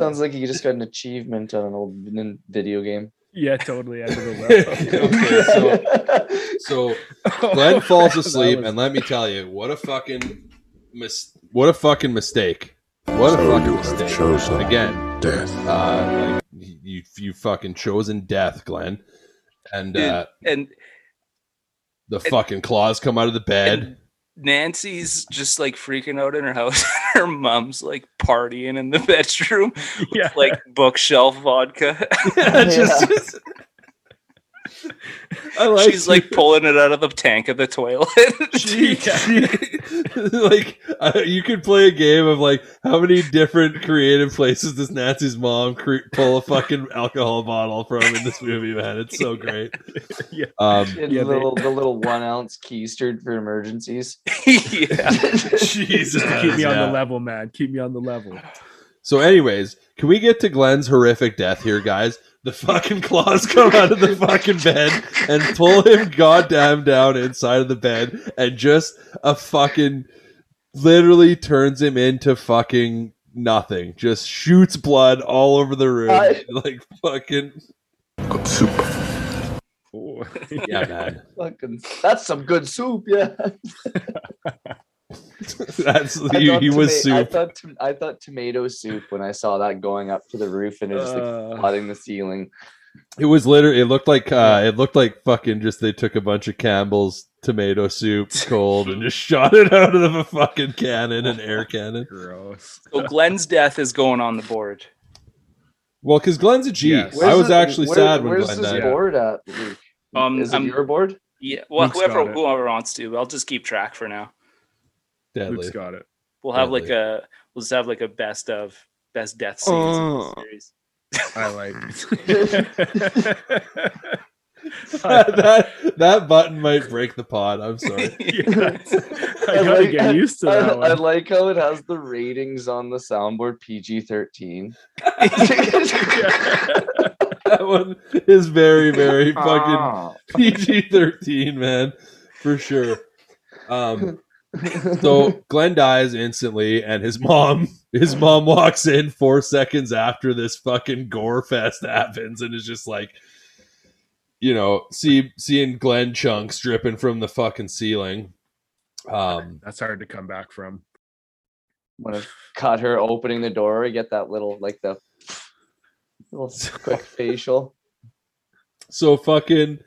Sounds like you just got an achievement on an old video game. Yeah, totally. Under [LAUGHS] the Okay, so level. [LAUGHS] Glenn falls asleep, was- and let me tell you, what a fucking mis- what a fucking mistake. What a So fucking you have mistake. chosen Again, death. uh, like you you fucking chosen death, Glenn, and Dude, uh, and the fucking claws come out of the bed. And Nancy's just like freaking out in her house. [LAUGHS] her mom's like partying in the bedroom, yeah. like bookshelf vodka. Yeah, [LAUGHS] [LAUGHS] just- just- I like She's like pulling it out of the tank of the toilet. [LAUGHS] she, she- [LAUGHS] like uh, you could play a game of like how many different creative places does Nancy's mom cre- pull a fucking alcohol bottle from in this movie, man. It's so [LAUGHS] great. Yeah. Um, Yeah, the little the little one ounce keistered for emergencies. yeah. Jesus, Keep me on the level, man. Keep me on the level. So, anyways, can we get to Glenn's horrific death here, guys? The fucking claws come out of the fucking bed and pull him goddamn down inside of the bed and just a fucking literally turns him into fucking nothing. Just shoots blood all over the room. I- [LAUGHS] like fucking Good soup. Oh. [LAUGHS] Yeah, man. Fucking, that's some good soup, yeah. [LAUGHS] [LAUGHS] That's I he, thought was toma- I soup. thought to- I thought tomato soup when I saw that going up to the roof and it was like Uh. flooding the ceiling. It was literally. It looked like. uh It looked like fucking. Just they took a bunch of Campbell's tomato soup [LAUGHS] cold and just shot it out of a fucking cannon, an air cannon. Gross. So Glenn's death is going on the board. Well, because Glenn's a G. Yes. I was it- actually where- sad when Where's Glenn this died. board at? Luke? Um, Is it I'm- your board? Yeah, well, Luke's whoever whoever wants to, I'll just keep track for now. Deadly. Luke's got it. We'll have like a we'll just have like a best of best death scenes in Oh. the series. I like. [LAUGHS] [LAUGHS] that that button might break the pod. I'm sorry. [LAUGHS] Yeah. I I gotta like- get used to I, that I one. like how it has the ratings on the soundboard PG thirteen. that one is very, very fucking Ah. PG thirteen, man, for sure. Um, so [LAUGHS] Glenn dies instantly, and his mom, his mom walks in four seconds after this fucking gore fest [LAUGHS] happens, and is just like, you know, see seeing Glenn chunks dripping from the fucking ceiling. Um, That's hard to come back from. when I caught her opening the door, I get that little like the little [LAUGHS] quick facial. so fucking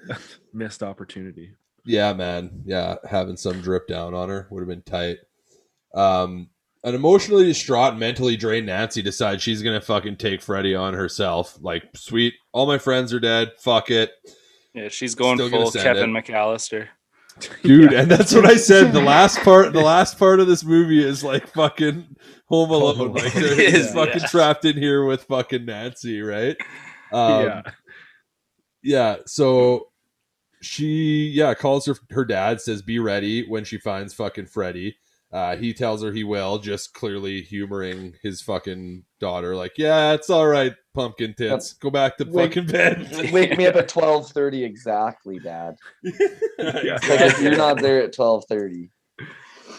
Missed opportunity. Yeah, man. Yeah, having some drip down on her would have been tight. Um, an emotionally distraught, mentally drained Nancy decides she's gonna fucking take Freddie on herself. Like, sweet, all my friends are dead. Fuck it, Yeah, she's going Still full send Kevin McAllister. [LAUGHS] [LAUGHS] dude. And that's what I said. The last part, the last part of this movie is like fucking Home Alone. [LAUGHS] Alone. Like, they're he's is, fucking yeah. trapped in here with fucking Nancy, right? Um, yeah. yeah so she yeah calls her her dad says be ready when she finds fucking freddy uh he tells her he will just clearly humoring his fucking daughter like yeah it's all right pumpkin tits go back to Wake- fucking bed [LAUGHS] Wake me up at twelve thirty exactly, Dad. [LAUGHS] Yeah. It's like if you're not there at twelve thirty.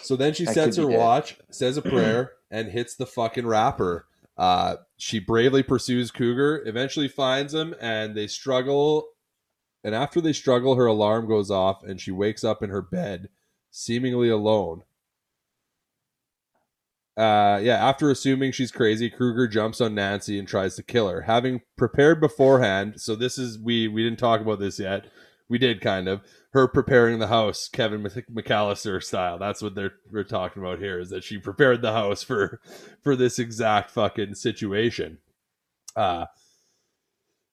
So then she I sets her be dead. watch, says a [CLEARS THROAT] prayer, and hits the fucking rapper. Uh, she bravely pursues Kruger, eventually finds him, and they struggle. And after they struggle, her alarm goes off, and she wakes up in her bed, seemingly alone. Uh, yeah, after assuming she's crazy, Kruger jumps on Nancy and tries to kill her. Having prepared beforehand, so this is we we didn't talk about this yet. We did kind of her preparing the house, Kevin McAllister style. That's what they're we're talking about here. Is that she prepared the house for for this exact fucking situation. Uh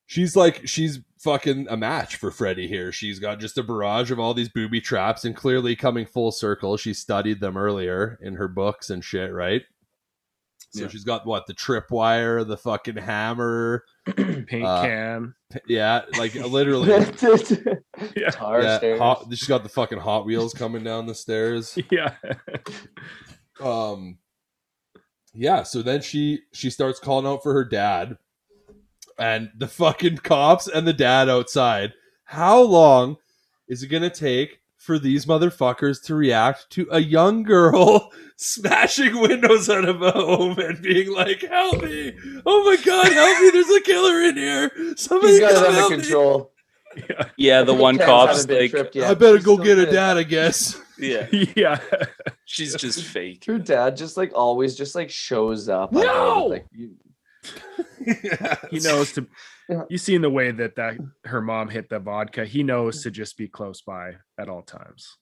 she's like she's fucking a match for Freddy here. She's got just a barrage of all these booby traps, and clearly coming full circle. She studied them earlier in her books and shit, right? So Yeah. she's got what the tripwire, the fucking hammer, [CLEARS THROAT] Paint uh, can. yeah, like [LAUGHS] literally. [LAUGHS] Yeah. Tar Yeah, hot, she's got the fucking Hot Wheels coming down the stairs. [LAUGHS] Yeah. Um, yeah. So then she she starts calling out for her dad, and the fucking cops and the dad outside. How long is it gonna take for these motherfuckers to react to a young girl [LAUGHS] smashing windows out of a home and being like, "Help me! Oh my god, help me! There's a killer in here! Somebody He's got come it help under me!" control. Yeah, the one cop's like, tripped. I better She's go still get a dad, I guess. [LAUGHS] yeah, [LAUGHS] yeah. she's just fake. Her dad just like always just like shows up. I know, No! Like you, [LAUGHS] He knows to. Yeah. You seen the way that that mm. her mom hit the vodka. He knows to just be close by at all times.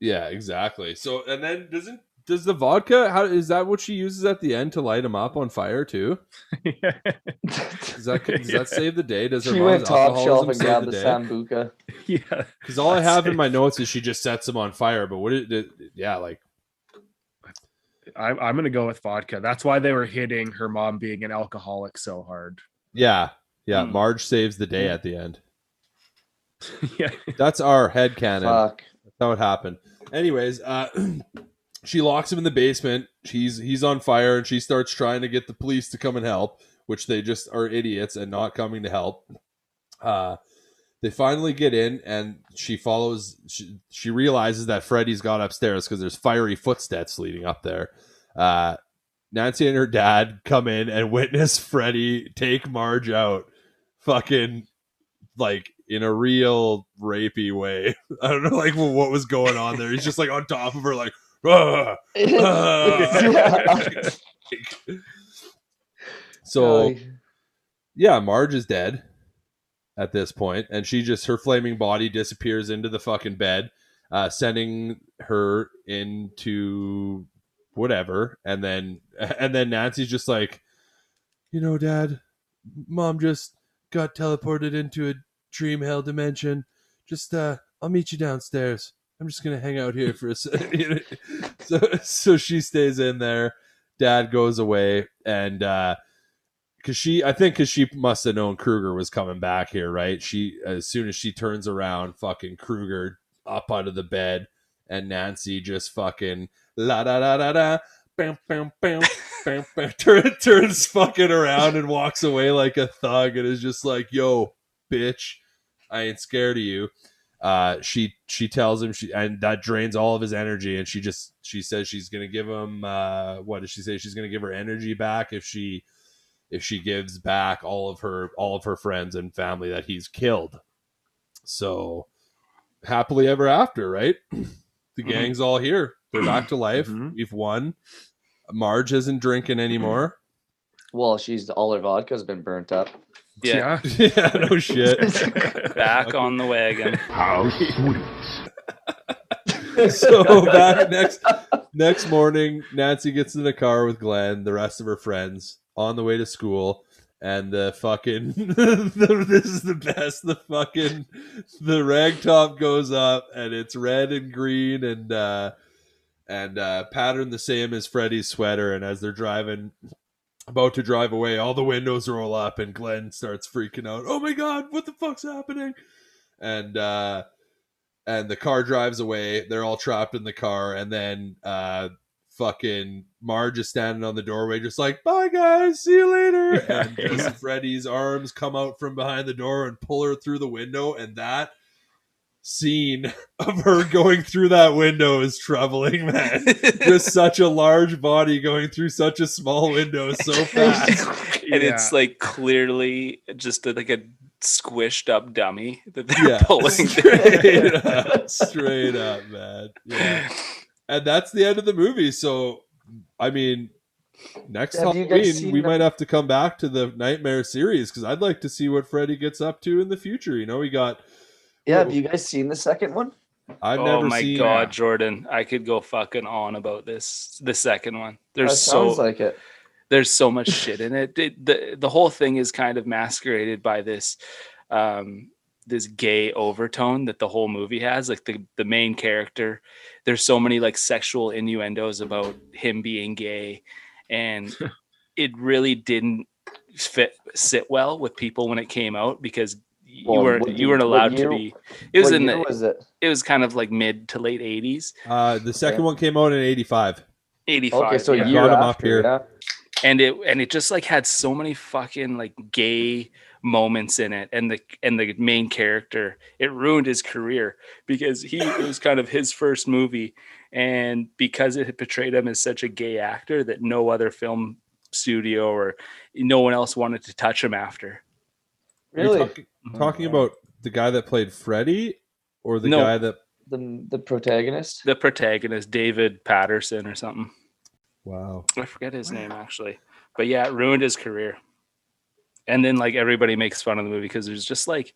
Yeah, exactly. So, and then doesn't does the vodka? How is that? What she uses at the end to light him up on fire too? [LAUGHS] Does that does that save the day? Does her she went top shelf and save grabbed the the sambuca. [LAUGHS] yeah. Because all I That's have in my notes is she just sets him on fire. But what did it? Yeah, like I'm, I'm gonna go with vodka. That's why they were hitting her mom being an alcoholic so hard. yeah, yeah. Hmm. Marge saves the day at the end. [LAUGHS] yeah. That's our head canon. Fuck. That's how it happened. Anyways, uh, [CLEARS THROAT] she locks him in the basement. He's he's on fire, and she starts trying to get the police to come and help, which they just are idiots and not coming to help. Uh, they finally get in, and she follows. She, she realizes that Freddy's got upstairs because there's fiery footsteps leading up there. Uh, Nancy and her dad come in and witness Freddy take Marge out, fucking like in a real rapey way. [LAUGHS] I don't know like what was going on there. He's just like on top of her, like. "Ah, ah." [LAUGHS] [LAUGHS] so yeah, Marge is dead at this point, and she just her flaming body disappears into the fucking bed, uh, sending her into whatever, and then [LAUGHS] and then Nancy's just like, you know, Dad, Mom just got teleported into a dream hell dimension. Just uh, I'll meet you downstairs. I'm just gonna hang out here for a second. [LAUGHS] [LAUGHS] so so she stays in there. Dad goes away, and uh, because she i think because she must have known kruger was coming back here right? She as soon as she turns around fucking kruger up out of the bed and nancy just fucking la da da da da bam bam bam bam bam [LAUGHS] turn, turns fucking around and walks away like a thug and is just like yo bitch i ain't scared of you. Uh she she tells him she and that drains all of his energy and she just she says she's gonna give him uh what did she say? She's gonna give her energy back if she if she gives back all of her all of her friends and family that he's killed. So happily ever after, right? [CLEARS THROAT] The Mhm. gang's all here. They're back to [CLEARS THROAT] life. Mhm. We've won. Marge isn't drinking anymore. Well, she's all her vodka's been burnt up. Yeah. yeah, [LAUGHS] no [LAUGHS] shit. Back on the wagon. How sweet. [LAUGHS] so back next next morning, Nancy gets in the car with Glenn, the rest of her friends, on the way to school. And the fucking [LAUGHS] the, this is the best. The fucking the rag top goes up and it's red and green and uh and uh patterned the same as Freddy's sweater. And as they're driving about to drive away, all the windows roll up and Glenn starts freaking out. Oh my god, what the fuck's happening? And uh and the car drives away. They're all trapped in the car, and then uh, fucking Marge is standing on the doorway, just like "Bye guys, see you later." [LAUGHS] And just Freddy's arms come out from behind the door and pull her through the window, and that scene [LAUGHS] of her going through that window is troubling, man. [LAUGHS] just such a large body going through such a small window so fast. and it's like clearly just a, like a squished up dummy that they're Yeah, pulling. straight up, straight up, man. Yeah. And that's the end of the movie. So, I mean, next Have Halloween we the- might have to come back to the Nightmare series because I'd like to see what Freddy gets up to in the future. You know, we got. Yeah, have you guys seen the second one? I've oh never my seen. god, Jordan! I could go fucking on about this. The second one. That There's so sounds like it. there's so much [LAUGHS] shit in it. It- the the whole thing is kind of masqueraded by this um this gay overtone that the whole movie has like the the main character there's so many like sexual innuendos about him being gay and [LAUGHS] it really didn't fit sit well with people when it came out because you Well, weren't what you weren't year- allowed to be it was in the was it? it was kind of like mid to late 80s Uh, the second Okay. one came out in '85. 85 Okay, so yeah. a year Got 'em after, up here. yeah. and it and it just like had so many fucking like gay moments in it and the and the main character it ruined his career because he it was kind of his first movie and because it had portrayed him as such a gay actor that no other film studio or no one else wanted to touch him after Are you Really? talking, talking about the guy that played Freddy, or the No. guy that? The the protagonist? the protagonist david patterson or something Wow. i forget his name actually but yeah it ruined his career and then like everybody makes fun of the movie because there's just like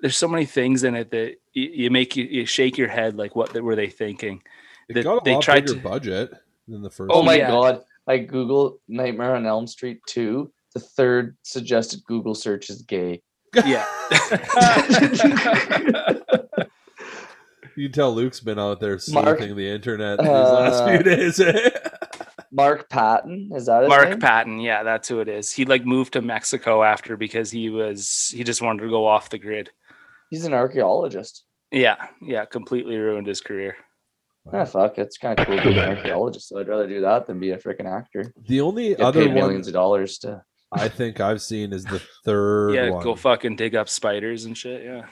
there's so many things in it that you, you make you, you shake your head like what were they thinking It That got a they lot tried bigger to- budget than the first. Oh one. my yeah. god. I Google Nightmare on Elm Street 2. The third suggested Google search is gay. yeah [LAUGHS] You can tell Luke's been out there Mark- the internet these last Uh, few days. [LAUGHS] Mark Patton, is that his mark name? patton yeah that's who it is he like moved to mexico after because he was he just wanted to go off the grid He's an archaeologist. yeah yeah completely ruined his career Ah, fuck, it's kind of cool being an archaeologist. So I'd rather do that than be a freaking actor. the only Get other paid one millions of dollars to. I think I've seen is the [LAUGHS] third yeah one. go fucking dig up spiders and shit yeah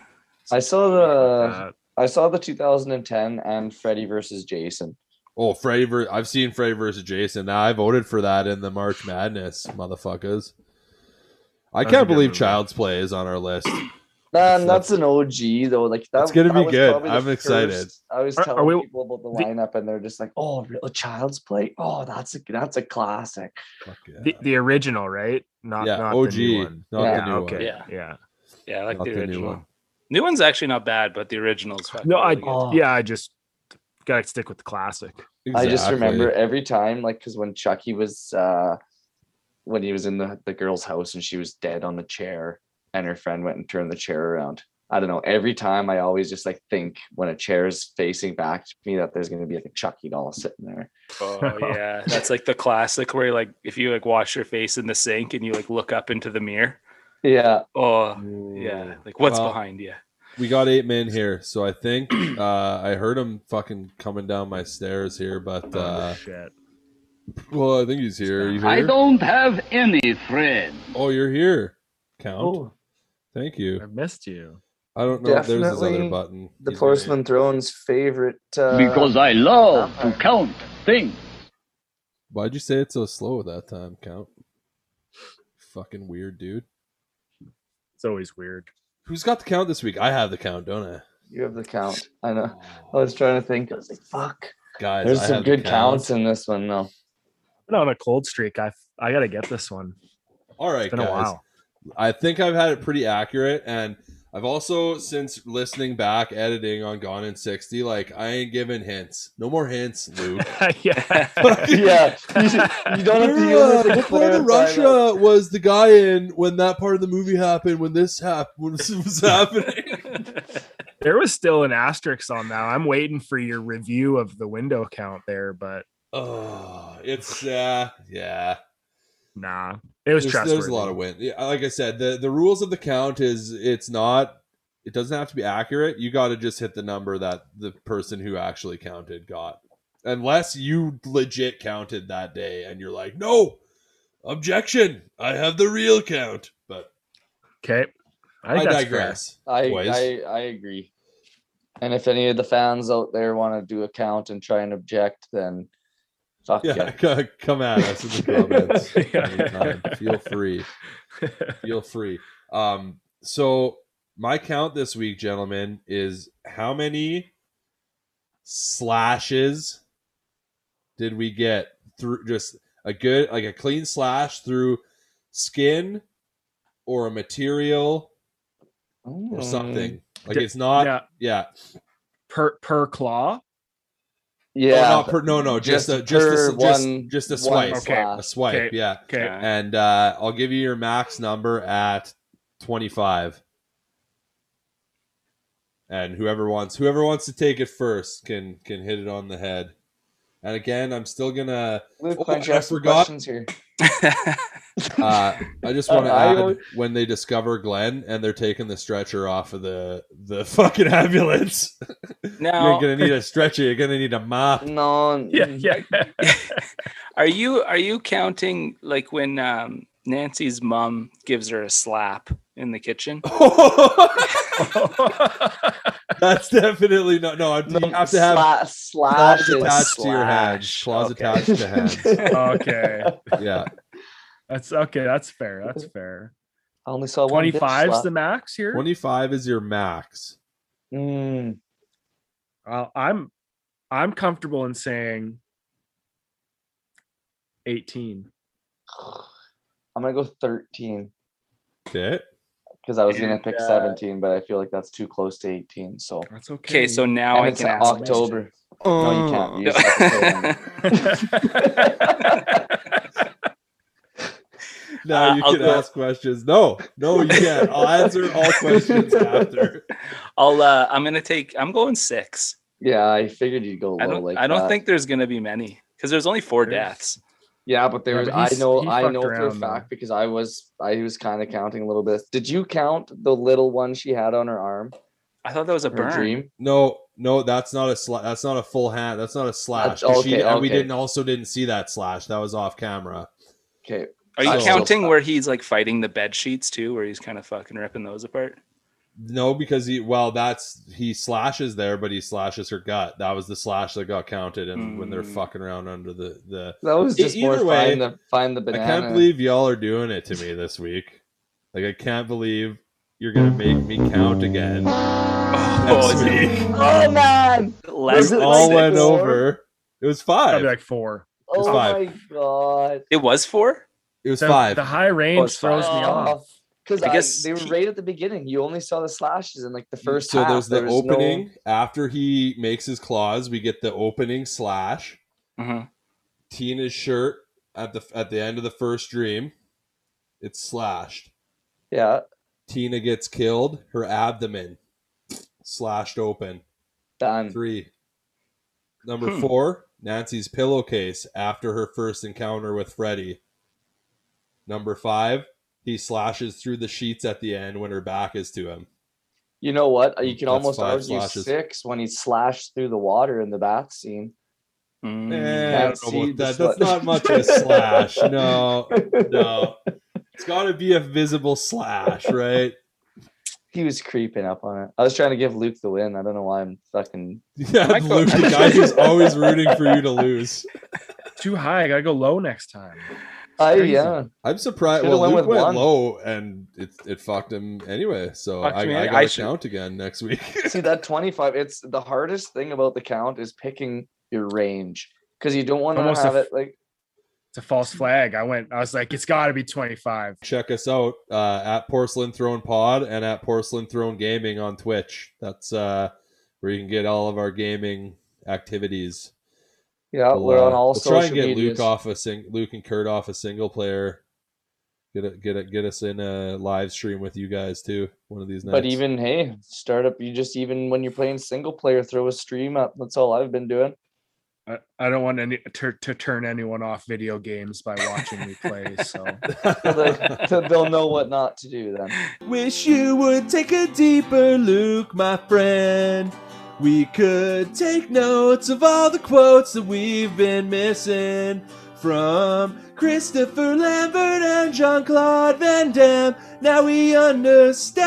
I saw the Uh, I saw the 2010 and Freddy versus Jason. Oh, Freddy. Ver- I've seen Freddy versus Jason. Now I voted for that in the March Madness, motherfuckers. I That's can't believe movie. Child's Play is on our list. [CLEARS THROAT] Man, That's- that's an OG though. Like that's gonna that be was good. I'm excited. first- I was Are- are telling we- people about the the- lineup, and they're just like, "Oh, real Child's Play. Oh, that's a that's a classic." Fuck yeah. The, the original, right? Not yeah, not OG, the new one. not Yeah, the new okay. one. Yeah. Yeah. Yeah, I like Not the the new original. one. New one's actually not bad, but the original's fucking No, I good. Oh. yeah, I just gotta stick with the classic. I just remember every time, like, because when Chucky was, uh when he was in the the girl's house and she was dead on the chair, and her friend went and turned the chair around. I don't know. Every time, I always just like think when a chair is facing back to me that there's going to be like a Chucky doll sitting there. Oh [LAUGHS] yeah, that's like the classic where like if you like wash your face in the sink and you like look up into the mirror. Yeah, Oh yeah, like what's Well, behind you? We got eight men here, so I think uh, I heard him fucking coming down my stairs here, but uh, oh, shit. well, I think he's here. You I don't have any friends. Oh, you're here, Count. Oh, Thank you. I missed you. I don't know if there's his other button. the He's Porcelain Throne's favorite. Uh, Because I love to count things. Why'd you say it so slow that time, Count? Fucking weird, dude. It's always weird. Who's got the count this week? I have the count, don't I? you have the count. I know. Oh. I was trying to think. I was like, "Fuck." Guys, There's I some have the good count. counts in this one, though. Been on a cold streak. I I gotta get this one. All right, It's been guys. a while. I think I've had it pretty accurate, and I've also since listening back, editing on Gone in sixty, like I ain't giving hints. No more hints, Luke. [LAUGHS] yeah. [LAUGHS] yeah, you, you don't have to Uh, it to what part of Russia that. was the guy in when that part of the movie happened? When this happened? When this was [LAUGHS] happening? There was still an asterisk on that. I'm waiting for your review of the window count there, but oh, it's uh, yeah. nah. It was There's, there's a lot of win. Like I said, the the rules of the count is it's not. It doesn't have to be accurate. You got to just hit the number that the person who actually counted got, unless you legit counted that day and you're like, no, objection, I have the real count. But Okay. I, I, think that's fair. digress. I. I I agree. And if any of the fans out there want to do a count and try and object, then fuck yeah, yeah. come at us in the comments. [LAUGHS] Feel free. Feel free. Um, so my count this week, gentlemen, is how many slashes did we get through just a good like a clean slash through skin or a material or Mm. something. Like D- it's not yeah. yeah. per per claw. Yeah. oh, not per, no, no, just, a just a, per just, one- just a one swipe, Okay. a swipe, Okay. yeah. Okay. And uh, I'll give you your max number at 25. And whoever wants whoever wants to take it first can can hit it on the head. And again, I'm still gonna Luke, Oh, why don't you I forgot. questions here? [LAUGHS] uh I just want to [LAUGHS] add always- when they discover Glenn and they're taking the stretcher off of the the [LAUGHS] fucking ambulance. Now you're gonna need a stretcher, you're gonna need a mop. No. Yeah, yeah. are you are you counting like when um, Nancy's mom gives her a slap in the kitchen? [LAUGHS] [LAUGHS] That's definitely not no, you No, have to have sla- slash claws is attached to your head. slash. Claws Okay. attached to head. okay. Yeah. That's okay. That's fair. That's fair. I only saw one. bitch 25's slap. the max here. 25 is your max. Mm, Uh, I'm I'm comfortable in saying 18. [SIGHS] I'm gonna go 13 Okay. Because I was gonna pick uh, 17, but I feel like that's too close to 18. So That's okay. Okay, so now and I it's can ask October. No, you can't. You just have to say them. [LAUGHS] Now Uh, you I'll can ask questions. No, no, you can't. I'll answer all [LAUGHS] questions after. I'll uh, I'm gonna take I'm going six. yeah, I figured you'd go low I don't like I don't that. think there's gonna be many because there's only four There's- deaths. Yeah, but there Yeah, was. but I know. I know for a around, though. fact because I was. I was kind of counting a little bit. Did you count the little one she had on her arm? I thought that was a Her burn. dream. No, no, that's not a sla- that's not a full hand. That's not a slash. 'cause she, okay, we didn't also didn't see that slash. That was off camera. Okay. Are you I still counting where he's like fighting the bed sheets too, where he's kind of fucking ripping those apart? No, because he well, that's he slashes there, but he slashes her gut. That was the slash that got counted, and when they're Mm. fucking around under the the. That was just more either way, find the find the I can't believe y'all are doing it to me this week. Like I can't believe you're gonna make me count again. Oh, Next week. [LAUGHS] Oh man! less Was We it than all like went four? over. It was Probably five. like four. Oh five. my god! It was four. It was The, five. the high range throws me off. Because I I they were he- right at the beginning. You only saw the slashes in like the first so half. there's the There was no- opening after he makes his claws. We get the opening slash. Mhm. Tina's shirt at the at the end of the first dream. It's slashed. Yeah, Tina gets killed. Her abdomen slashed open. done. Three. Number Hmm. four, Nancy's pillowcase after her first encounter with Freddy. Number five, he slashes through the sheets at the end when her back is to him. You know what? You can That's almost five argue slashes. six when he slashed through the water in the bath scene. Mm. Eh, I don't see know about that. That's not much of a [LAUGHS] slash. No, [LAUGHS] no. It's got to be a visible slash, right? He was creeping up on it. I was trying to give Luke the win. I don't know why I'm fucking. [LAUGHS] Yeah, Might go- Luke, the guy who's always rooting for you to lose. Too high. I gotta go low next time. I crazy. yeah. I'm surprised. Should've Well, went Luke went one. low, and it it fucked him anyway. So Fucked I, me. I I got to should- count again next week. See [LAUGHS] that 25. It's the hardest thing about the count is picking your range because you don't want to Almost a have f- it like It's a false flag. I went. I was like, it's got to be 25. Check us out uh, at Porcelain Throne Pod and at Porcelain Throne Gaming on Twitch. That's uh, where you can get all of our gaming activities. Yeah. We'll, we're on uh, all we'll social try and get medias. Luke off a sing- Luke and Kurt off a single player. Get it, get it, get us in a live stream with you guys too. One of these nights. But even hey, startup, you just even when you're playing single player, throw a stream up. That's all I've been doing. I, I don't want any to, to turn anyone off video games by watching me play. So [LAUGHS] [LAUGHS] So they, so they'll know what not to do then. Wish you would take a deeper look, my friend. We could take notes of all the quotes that we've been missing from Christopher Lambert and Jean Claude Van Damme. Now we understand.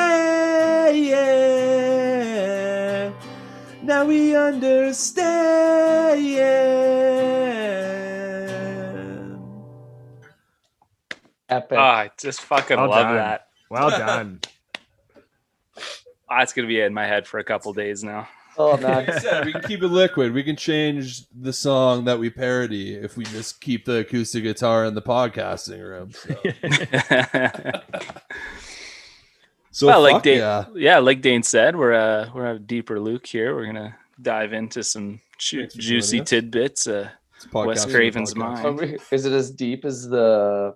Now we understand. Epic. Ah, I just fucking Well love done. that. well [LAUGHS] done. Ah, it's gonna be in my head for a couple days now. Oh [LAUGHS] man. Like I said, we can keep it liquid. We can change the song that we parody if we just keep the acoustic guitar in the podcasting room. So, [LAUGHS] so well, like fuck Dane, yeah. yeah. like Dane said, we're uh we're a deeper Luke here. We're gonna dive into some ju- Thanks for joining juicy tidbits. Uh, Wes Craven's mind. We- Is it as deep as the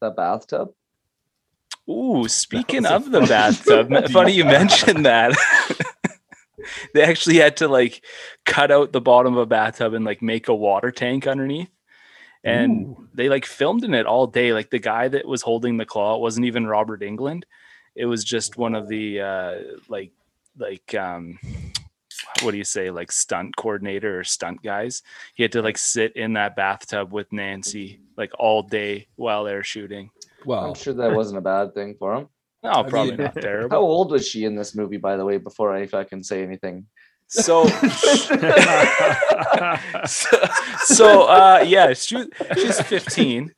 the bathtub? ooh, speaking of the fucking bathtub, [LAUGHS] funny you mentioned that. [LAUGHS] they actually had to like cut out the bottom of a bathtub and like make a water tank underneath. And Ooh. they like filmed in it all day. Like the guy that was holding the claw it wasn't even Robert Englund. It was just one of the uh like like um what do you say like stunt coordinator or stunt guys. He had to like sit in that bathtub with Nancy like all day while they're shooting. well I'm sure that wasn't a bad thing for him. No, I probably mean- not [LAUGHS] terrible. How old was she in this movie, by the way, before I fucking say anything? So so, [LAUGHS] [LAUGHS] so uh yeah, she she's 15.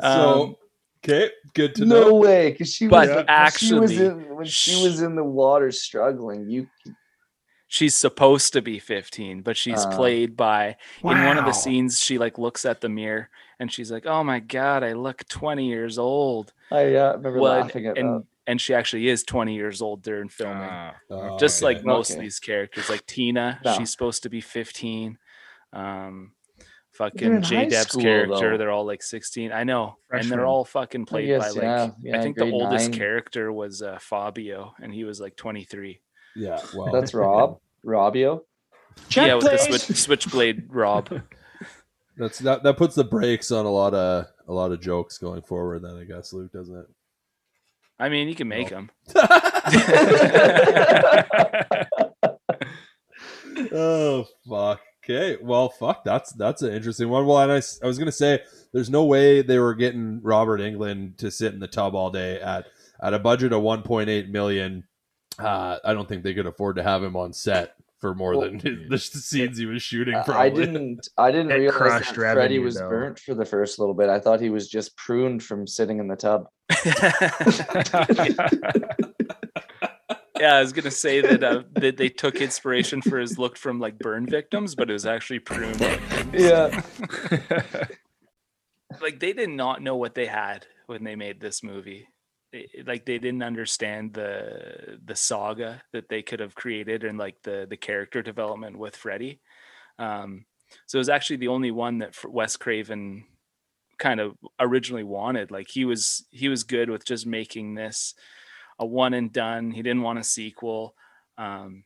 Um, So okay, good to no know. No way, because she But was when she was actually- in, when she was in the water struggling. You she's supposed to be 15 but she's Uh, played by in one of the scenes she like looks at the mirror and she's like oh my god i look 20 years old I uh, remember Well, laughing at and that. And she actually is 20 years old during filming Ah. Oh, just okay. like most of these characters like tina No. she's supposed to be 15 um They're fucking in high j-deb's character though. they're all like 16 i know and they're all fucking played by guess, like yeah, yeah, i think the oldest nine. character was uh, fabio and he was like 23 yeah. Well, That's [LAUGHS] Rob, Robbio. yeah with the switch, switchblade rob [LAUGHS] that's that. That puts the brakes on a lot of a lot of jokes going forward. Then I guess Luke doesn't it? I mean you can make them [LAUGHS] oh fuck. Okay. Well, fuck. That's that's an interesting one. Well, and I, I was gonna say, there's no way they were getting Robert Englund to sit in the tub all day at at a budget of 1.8 million. Uh, I don't think they could afford to have him on set for more Well, than [LAUGHS] the scenes he was shooting. I- Probably. I didn't. I didn't It realize crushed that Freddy was though. burnt for the first little bit. I thought he was just pruned from sitting in the tub. [LAUGHS] [LAUGHS] yeah, I was gonna say that uh, that they took inspiration for his look from like burn victims, but it was actually pruned. Yeah. like they did not know what they had when they made this movie. They- like they didn't understand the the saga that they could have created and like the the character development with Freddy. Um, so it was actually the only one that Wes Craven kind of originally wanted. Like he was he was good with just making this a one and done. He didn't want a sequel. Um,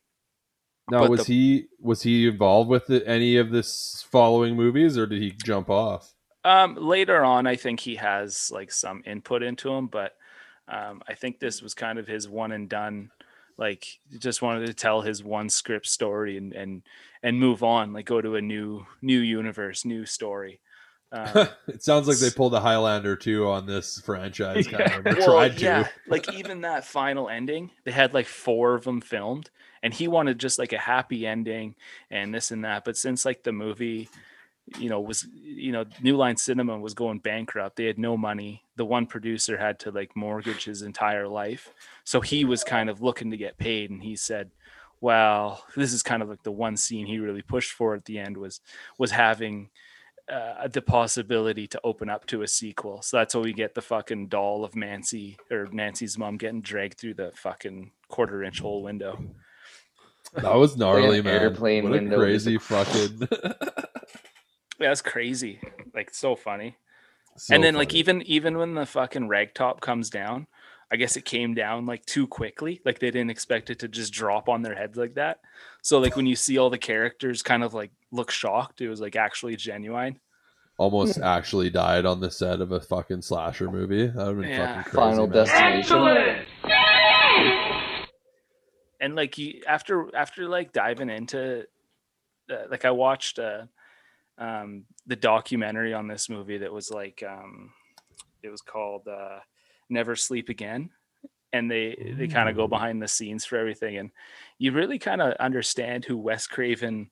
Now, was the- he was he involved with the, any of this following movies, or did he jump off? Um, later on, I think he has like some input into him, but um, I think this was kind of his one and done. Like, just wanted to tell his one script story and and and move on, like go to a new new universe, new story. Um, [LAUGHS] it sounds like they pulled a Highlander too on this franchise. Kind Yeah. of, or [LAUGHS] well, tried to. yeah, like even that final ending, they had like four of them filmed, and he wanted just like a happy ending and this and that. But since like the movie, you know, was you know, New Line Cinema was going bankrupt, they had no money. The one producer had to like mortgage his entire life, so he was kind of looking to get paid, and he said. Well, this is kind of like the one scene he really pushed for at the end was was having uh, the possibility to open up to a sequel. So that's how we get the fucking doll of Nancy or Nancy's mom getting dragged through the fucking quarter inch hole window. That was gnarly, man. airplane what a window is crazy fucking. [LAUGHS] Yeah, that's crazy. Like so funny. So and then like even even when the fucking rag top comes down, I guess it came down like too quickly. Like they didn't expect it to just drop on their heads like that. So like when you see all the characters kind of like look shocked, it was like actually genuine. almost actually died on the set of a fucking slasher movie. That would have been Yeah. fucking crazy. Final man. destination. and like you after after like diving into uh, like i watched uh um the documentary on this movie that was like um it was called uh never sleep again. And they they kind of go behind the scenes for everything. And you really kind of understand who wes craven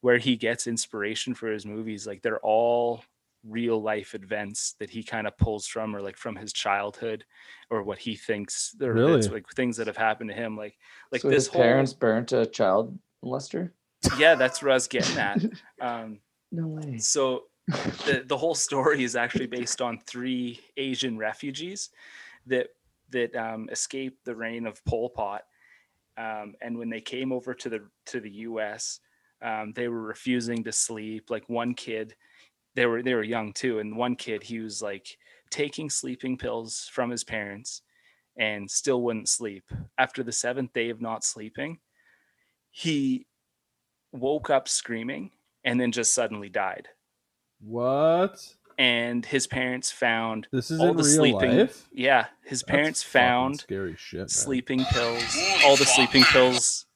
where he gets inspiration for his movies. Like they're all real life events that he kind of pulls from or like from his childhood or what he thinks or that's, Really? like things that have happened to him. Like like so this his whole parents burnt a child molester. yeah that's what i was getting at. [LAUGHS] Um No way. so [LAUGHS] the, the whole story is actually based on three asian refugees that that um, escaped the reign of pol pot um, and when they came over to the to the us um, they were refusing to sleep like one kid they were they were young too and one kid he was like taking sleeping pills from his parents and still wouldn't sleep after the seventh day of not sleeping he woke up screaming and then just suddenly died What? and his parents found This is all the real sleeping life. yeah his parents fucking found scary shit. man. sleeping pills all the sleeping pills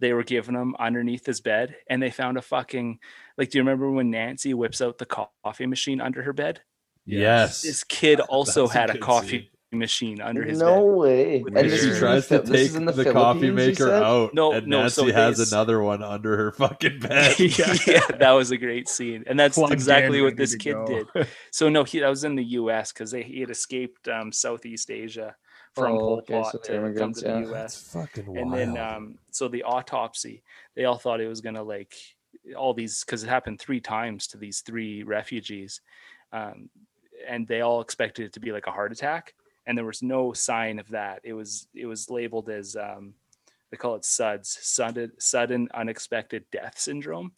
they were giving him underneath his bed and they found a fucking like do you remember when nancy whips out the coffee machine under her bed Yes. this kid [LAUGHS] also That's had a good coffee. Machine under his no bed way. With And the she tries to take the, the, coffee maker out. No, and no, Nancy so has there's- another one under her fucking [LAUGHS] bed. yeah, that was a great scene and that's Plugged exactly in, what this kid go. did [LAUGHS] so no he that was in the us because he had escaped um, southeast asia from Oh, pol okay, pot so to come immigrants, to the yeah. us That's fucking wild. and then um so the autopsy they all thought it was gonna like all these because it happened three times to these three refugees um and they all expected it to be like a heart attack and there was no sign of that it was it was labeled as um they call it suds sudden sudden unexpected death syndrome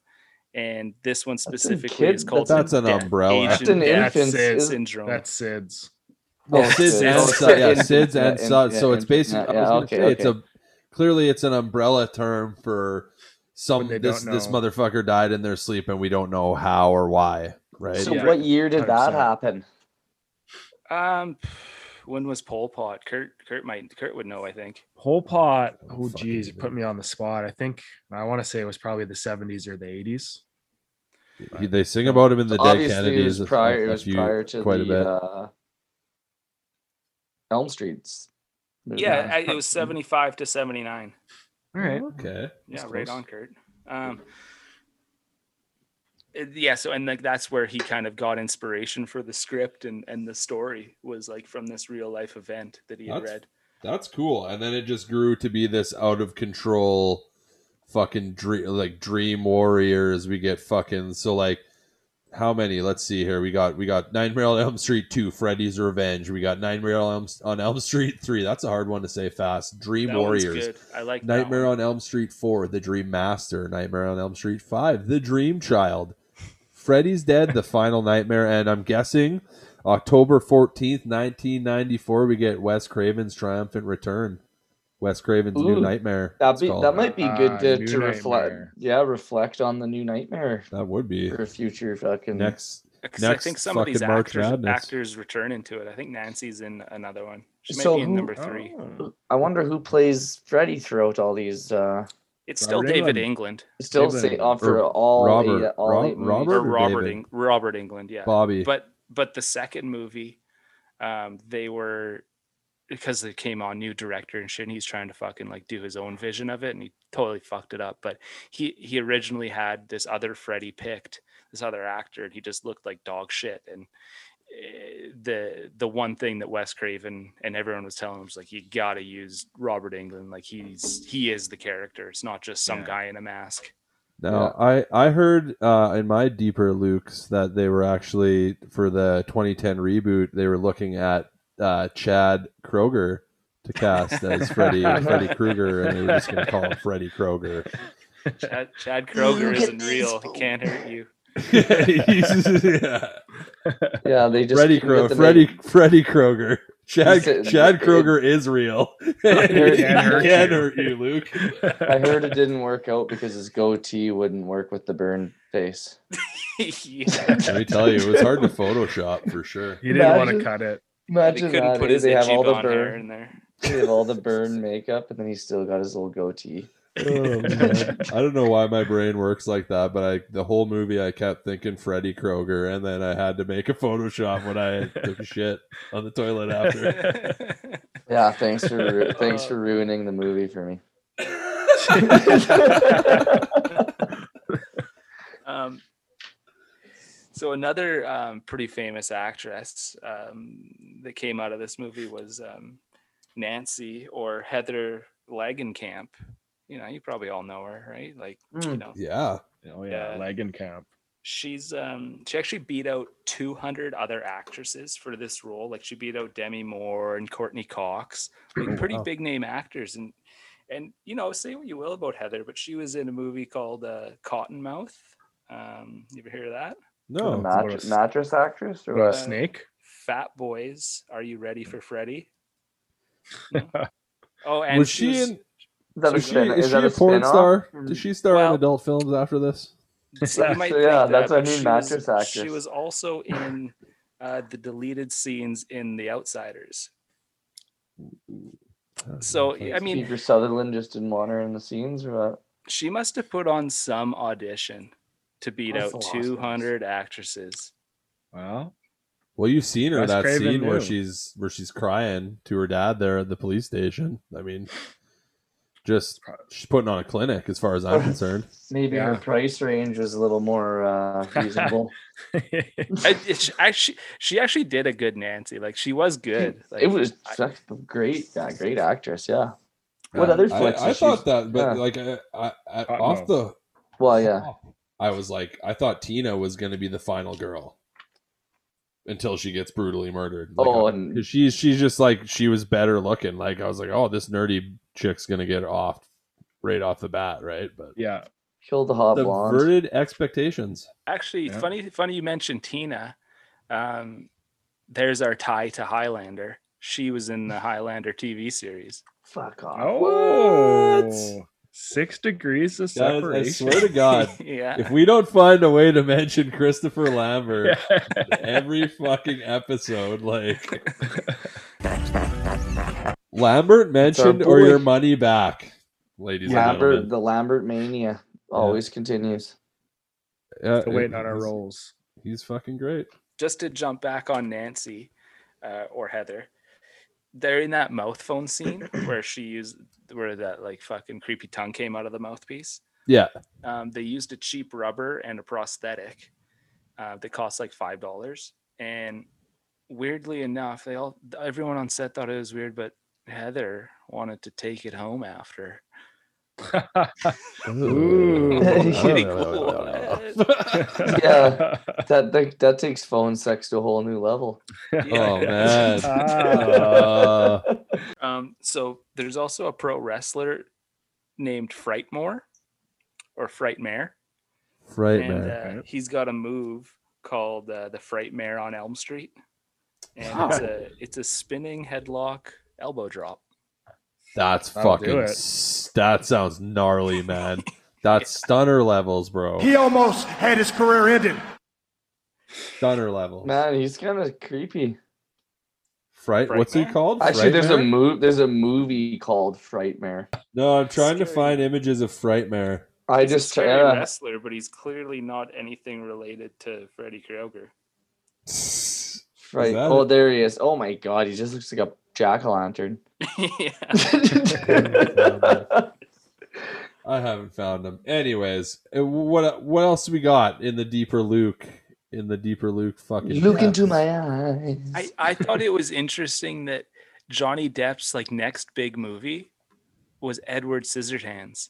and this one in specifically is called that's an death- umbrella. That's in death infants, syndrome That's SIDS. Well, Oh, SIDS SIDS. and yeah, [LAUGHS] SIDS. SIDS and in- SUD. yeah, So it's basically, yeah, I yeah, gonna okay, it's a clearly it's an umbrella term for some this this motherfucker died in their sleep and we don't know how or why. Right? So Yeah. what year did that 100%. happen? um when was Pol Pot? Kurt Kurt might Kurt would know, I think. Whole pot. Oh, Oh, fuck geez, is put me on the spot. I think I want to say it was probably the 70s or the 80s. He- They sing about him in the Dead Obviously, it Kennedys. was prior. a It was few- prior to quite a the bit. uh, Elm Streets. Yeah, I, it was 75 to 79. All right. Okay. Yeah, That's right close. on, Kurt. Um, it- yeah, so and like that's where he kind of got inspiration for the script and and the story was like from this real life event that he had read. That's cool. And then it just grew to be this out of control fucking dream like dream warriors. We get fucking so like how many? Let's see here. We got we got Nightmare on Elm Street 2, Freddy's Revenge. We got Nightmare on Elm, on Elm Street 3. That's a hard one to say fast. Dream That Warriors. good. I like Nightmare on Elm Street 4, The Dream Master, Nightmare on Elm Street 5, The Dream Child, Freddy's Dead, The Final Nightmare, and I'm guessing October 14th, 1994, we get Wes Craven's Triumphant Return. Wes Craven's New Nightmare. That'd be that might be Ah, good to, New to reflect. Yeah, reflect on the new nightmare That would be for future fucking. next I next think some of these fucking actors actors return into it. I think Nancy's in another one. She might So be in who- number three. Oh. I wonder who plays Freddy throughout all these. uh It's still Robert David Englund. England Still David say England. after Or all Robert- eight, all Rob- eight. Robert or or Robert David? Eng- Robert Englund. Yeah, Bobby. but but the second movie, um, they were because it came on new director and shit. And he's trying to fucking like do his own vision of it, and he totally fucked it up. But he he originally had this other Freddy picked, this other actor, and he just looked like dog shit. And the the one thing that Wes Craven and everyone was telling him was like, you gotta use Robert Englund. Like he's he is the character. It's not just some Yeah. guy in a mask. Now, I I heard uh, in my deeper lukes that they were actually for the 2010 reboot they were looking at uh, Chad Kroeger to cast as Freddy [LAUGHS] Freddy Krueger, and they were just going to call him Freddy Kroger. Chad, Chad Kroeger isn't real. He can't hurt you. He's- yeah. Yeah, they just Freddy couldn't Kroger, the Freddy. Freddy Kroger. Chad said- Chad Kroeger is real. [LAUGHS] he Can't can hurt hurt, you. you, Luke. I heard it didn't work out because his goatee wouldn't work with the burn face. yeah. [LAUGHS] Let me tell you, it was hard to Photoshop for sure. He didn't want to cut it. Imagine couldn't that. put his they have all the blonde burn, in there. they have all the [LAUGHS] burn makeup, and then he still got his little goatee. Oh. [LAUGHS] I don't know why my brain works like that, but I the whole movie I kept thinking Freddy Kroger, and then I had to make a Photoshop when I took a [LAUGHS] shit on the toilet after. [LAUGHS] Yeah, thanks for ru- thanks for ruining the movie for me. um, so another um, pretty famous actress um, that came out of this movie was um, Nancy or Heather Langenkamp. You know, you probably all know her, right? Like, you Mm. know, yeah, Oh yeah, Yeah. leg and camp. she's um she actually beat out 200 other actresses for this role like she beat out demi moore and courteney cox like Oh, pretty wow. big name actors and and you know say what you will about heather but she was in a movie called uh cottonmouth um you ever hear of that no, mat- mattress, s- mattress actress or a what? snake? fat boys are you ready for freddy [LAUGHS] No? oh and was she, she was, in? Is that a, she, spin, is is she that a porn spin-off? star? Or- Does she star Well- in adult films after this? so you might So, yeah, think that's that, what I mean, she mattress was, she was also in uh the deleted scenes in the outsiders so i mean Kiefer Sutherland just didn't want her in the scenes or what? she must have put on some audition to beat That's out the lost 200 actresses. Well, Well, you've seen her Wes that Craven scene where she's where she's crying to her dad there at the police station. I mean, just she's putting on a clinic as far as I'm [LAUGHS] concerned. Maybe her price range was a little more uh, [LAUGHS] reasonable. I, it, she, actually, she actually did a good Nancy. Like she was good. Like, it was I- great, yeah, great actress. Yeah. What Yeah, other I, flicks I has thought that, but yeah. like I, I, I, Uh, off no. the Well, yeah. I was like, I thought Tina was going to be the final girl until she gets brutally murdered. Like, Oh, I- and 'cause she's she's just like she was better looking. Like I was like, oh, this nerdy chick's going to get off right off the bat, right? But yeah. killed the hot blonde. subverted expectations. actually Yeah. funny. Funny you mentioned Tina. Um, there's our tie to Highlander. She was in the Highlander TV series. Fuck off. Oh, six degrees of Guys, I separation. swear to God, [LAUGHS] yeah. if we don't find a way to mention Christopher Lambert Yeah. [LAUGHS] every fucking episode, like Lambert mentioned or your money back, ladies and Lambert, gentlemen. the Lambert mania always continues. Yeah, Still waiting on our he's- rolls. He's fucking great. just to jump back on Nancy uh, or Heather, they're in that mouth phone scene [CLEARS THROAT] where she used where that like fucking creepy tongue came out of the mouthpiece. Yeah, Um, they used a cheap rubber and a prosthetic uh, that cost like five dollars. And weirdly enough, they all everyone on set thought it was weird, but Heather wanted to take it home after. Ooh. Kitty cool. [LAUGHS] Yeah. [LAUGHS] That, that that takes phone sex to a whole new level. [LAUGHS] Oh man. Ah. Uh, Um, so there's also a pro wrestler named Frightmore or Frightmare. Frightmare. and man. uh, he's got a move called uh, the Frightmare on Elm Street. And it's a it's a spinning headlock elbow drop. That's That'll fucking. That sounds gnarly, man. That's stunner levels, bro. He almost had his career ended. Stunner levels. Man, he's kind of creepy. Fright. What's he called? Actually, there's a move. There's a movie called Frightmare. No, I'm trying to Scary. find images of Frightmare. I He's just a scary yeah. wrestler, but he's clearly not anything related to Freddy Krueger. Right. that Oh, it? there he is. Oh my god, he just looks like a jack o' lantern. [LAUGHS] yeah. [LAUGHS] [LAUGHS] I haven't found them. Anyways, uh, what what else we got in the deeper Luke? In the deeper Luke, fucking Look into my eyes. I, I thought it was interesting that Johnny Depp's like next big movie was Edward Scissorhands.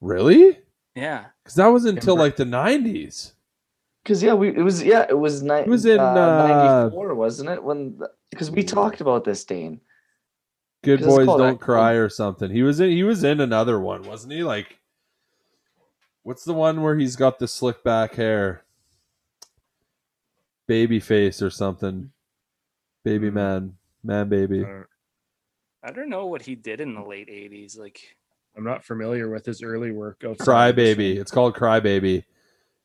really Yeah. because that was until like the '90s. Because yeah, we it was yeah it was ni- It was in, uh, uh, '94, wasn't it? When because we talked about this, Dane. Good boys don't that- cry or something. He was in. He was in another one, wasn't he? Like, what's the one where he's got the slick back hair? Baby face or something. Baby man, man, baby. Uh, I don't know what he did in the late 80s. Like, I'm not familiar with his early work. outside Cry baby. It's called Cry Baby.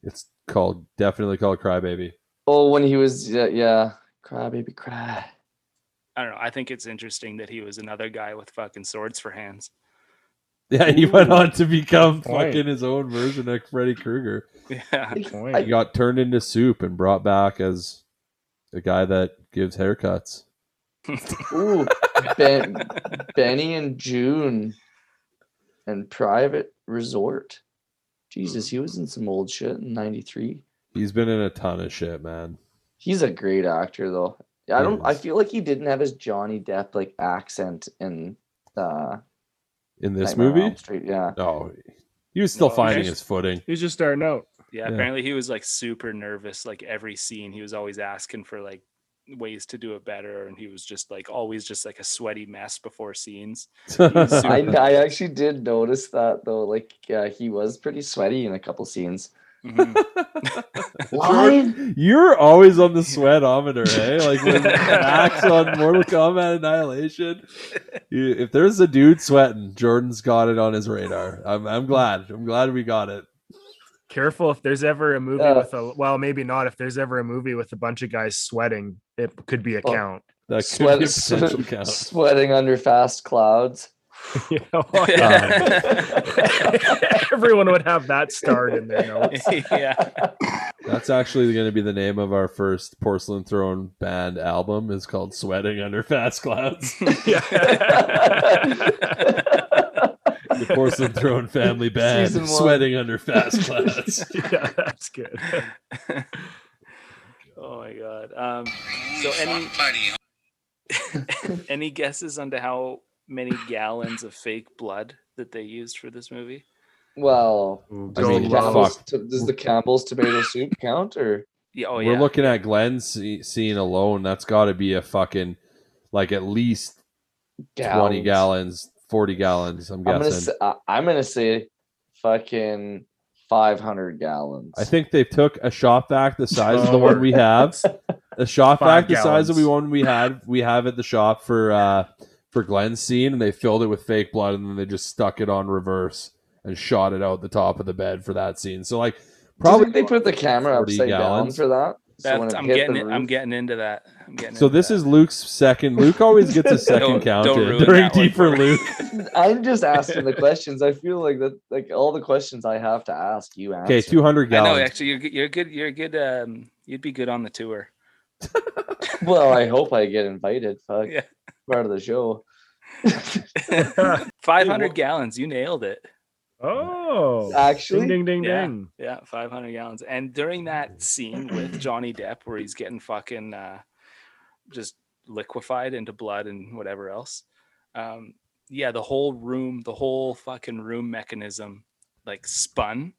It's called definitely called Cry Baby. Oh, when he was yeah, yeah. cry baby cry. I don't know. I think it's interesting that he was another guy with fucking swords for hands. Yeah, he went on to become fucking his own version of Freddy Krueger. Yeah. He got turned into soup and brought back as a guy that gives haircuts. [LAUGHS] Ooh, ben, Benny and Joon, and Private Resort. Jesus, he was in some old shit in '93. He's been in a ton of shit, man. He's a great actor, though. I don't. I feel like he didn't have his Johnny Depp like accent in uh, In this Nightmare movie? Street. Yeah, No, he was still No, finding he's- his footing. He was just starting out. Yeah, Yeah. apparently he was like super nervous like every scene. He was always asking for like ways to do it better and he was just like always just like a sweaty mess before scenes. [LAUGHS] I, I actually did notice that though. Like, yeah, he was pretty sweaty in a couple scenes. Mhm. [LAUGHS] Why? You're always on the sweatometer, eh? Like when [LAUGHS] Max on Mortal Kombat Annihilation. You, if there's a dude sweating, Jordan's got it on his radar. I'm, I'm glad. I'm glad we got it. Careful if there's ever a movie Yeah. with a well, maybe not. If there's ever a movie with a bunch of guys sweating, it could be a Oh. count. That could be a Sweat, [LAUGHS] count. sweating under fast clouds. You know, everyone would have that starred in their notes. [LAUGHS] yeah. That's actually going to be the name of our first Porcelain Throne band album. is called "Sweating Under Fast Clouds." Yeah. [LAUGHS] [LAUGHS] the Porcelain Throne family band, "Sweating Under Fast Clouds." yeah, that's good. oh my god. Um so any any guesses onto how many gallons of fake blood that they used for this movie? Well, does, I the mean, go fuck. Campbell's, to- does the Campbell's tomato soup count or? Yeah, oh We're yeah. looking at Glenn's scene alone. That's got to be a fucking like at least twenty gallons, forty gallons. I'm I'm gonna guessing. say, I- I'm gonna say, fucking five hundred gallons. I think they took a shop vac the size of the one we [LAUGHS] have, a shop Five vac the size of the one we had we have at the shop for uh for Glenn's scene, and they filled it with fake blood, and then they just stuck it on reverse and shot it out the top of the bed for that scene. So like probably probably they put the camera 40 upside gallons. down for that. So when That's, it I'm hit getting the it, I'm getting into that. I'm getting So into this that. is Luke's second. Luke always gets a [LAUGHS] second Don't- count don't in ruin during Deeper for. Luke. [LAUGHS] I'm just asking the questions. I feel like that, like all the questions I have to ask you. Answer. Okay, two hundred I know actually you're good you're good you're good um you'd be good on the tour. [LAUGHS] Well, I hope I get invited. Fuck, Yeah. part of the show. 500 what- gallons, you nailed it. Oh, Actually, ding, ding, ding, Yeah. ding. Yeah, 500 gallons. And during that scene with [CLEARS THROAT] Johnny Depp, where he's getting fucking uh, just liquefied into blood and whatever else, um, yeah, the whole room, the whole fucking room mechanism, like spun.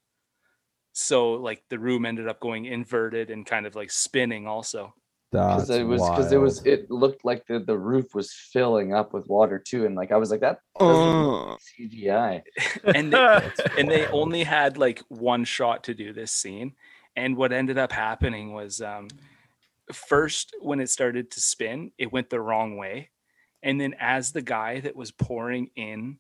So like the room ended up going inverted and kind of like spinning also. That's because it was because it was it looked like the, the roof was filling up with water too and like i was like that doesn't look like cgi and they, and they only had like one shot to do this scene and what ended up happening was um first when it started to spin it went the wrong way and then as the guy that was pouring in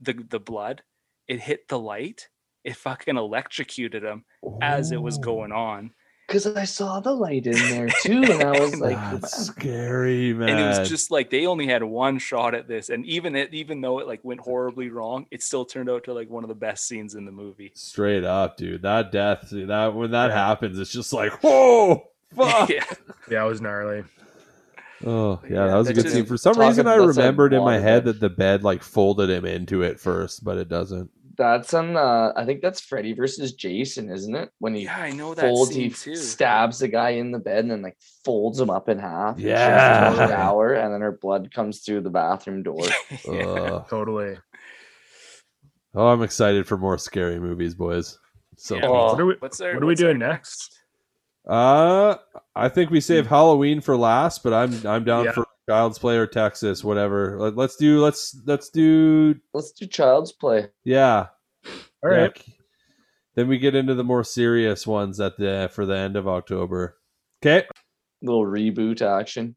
the the blood it hit the light it fucking electrocuted him as it was going on because i saw the light in there too and i was [LAUGHS] like That's scary, man. and it was just like they only had one shot at this and even it even though it like went horribly wrong it still turned out to like one of the best scenes in the movie straight up, dude. That death, that when that Yeah. happens, it's just like, whoa, fuck. [LAUGHS] yeah yeah, it was gnarly. Oh yeah, Yeah, that was a good scene. For some reason, I remembered in my head that the bed like folded him into it first, but it doesn't. That's on uh i think that's freddy versus jason isn't it when he yeah i know that folds scene he too stabs the guy in the bed and then like folds him up in half and shoves him Yeah. in the shower and then her blood comes through the bathroom door [LAUGHS] Yeah. Ugh. Totally. Oh, I'm excited for more scary movies, boys. So Yeah. cool. Oh. What are we, What's our, what are we what's our doing next? Uh, I think we save Halloween for last, but I'm I'm down Yeah. for Child's Play or Texas, whatever. Let, let's do let's let's do let's do child's play yeah. All right. yeah. Then we get into the more serious ones at the for the end of October. Okay. little reboot action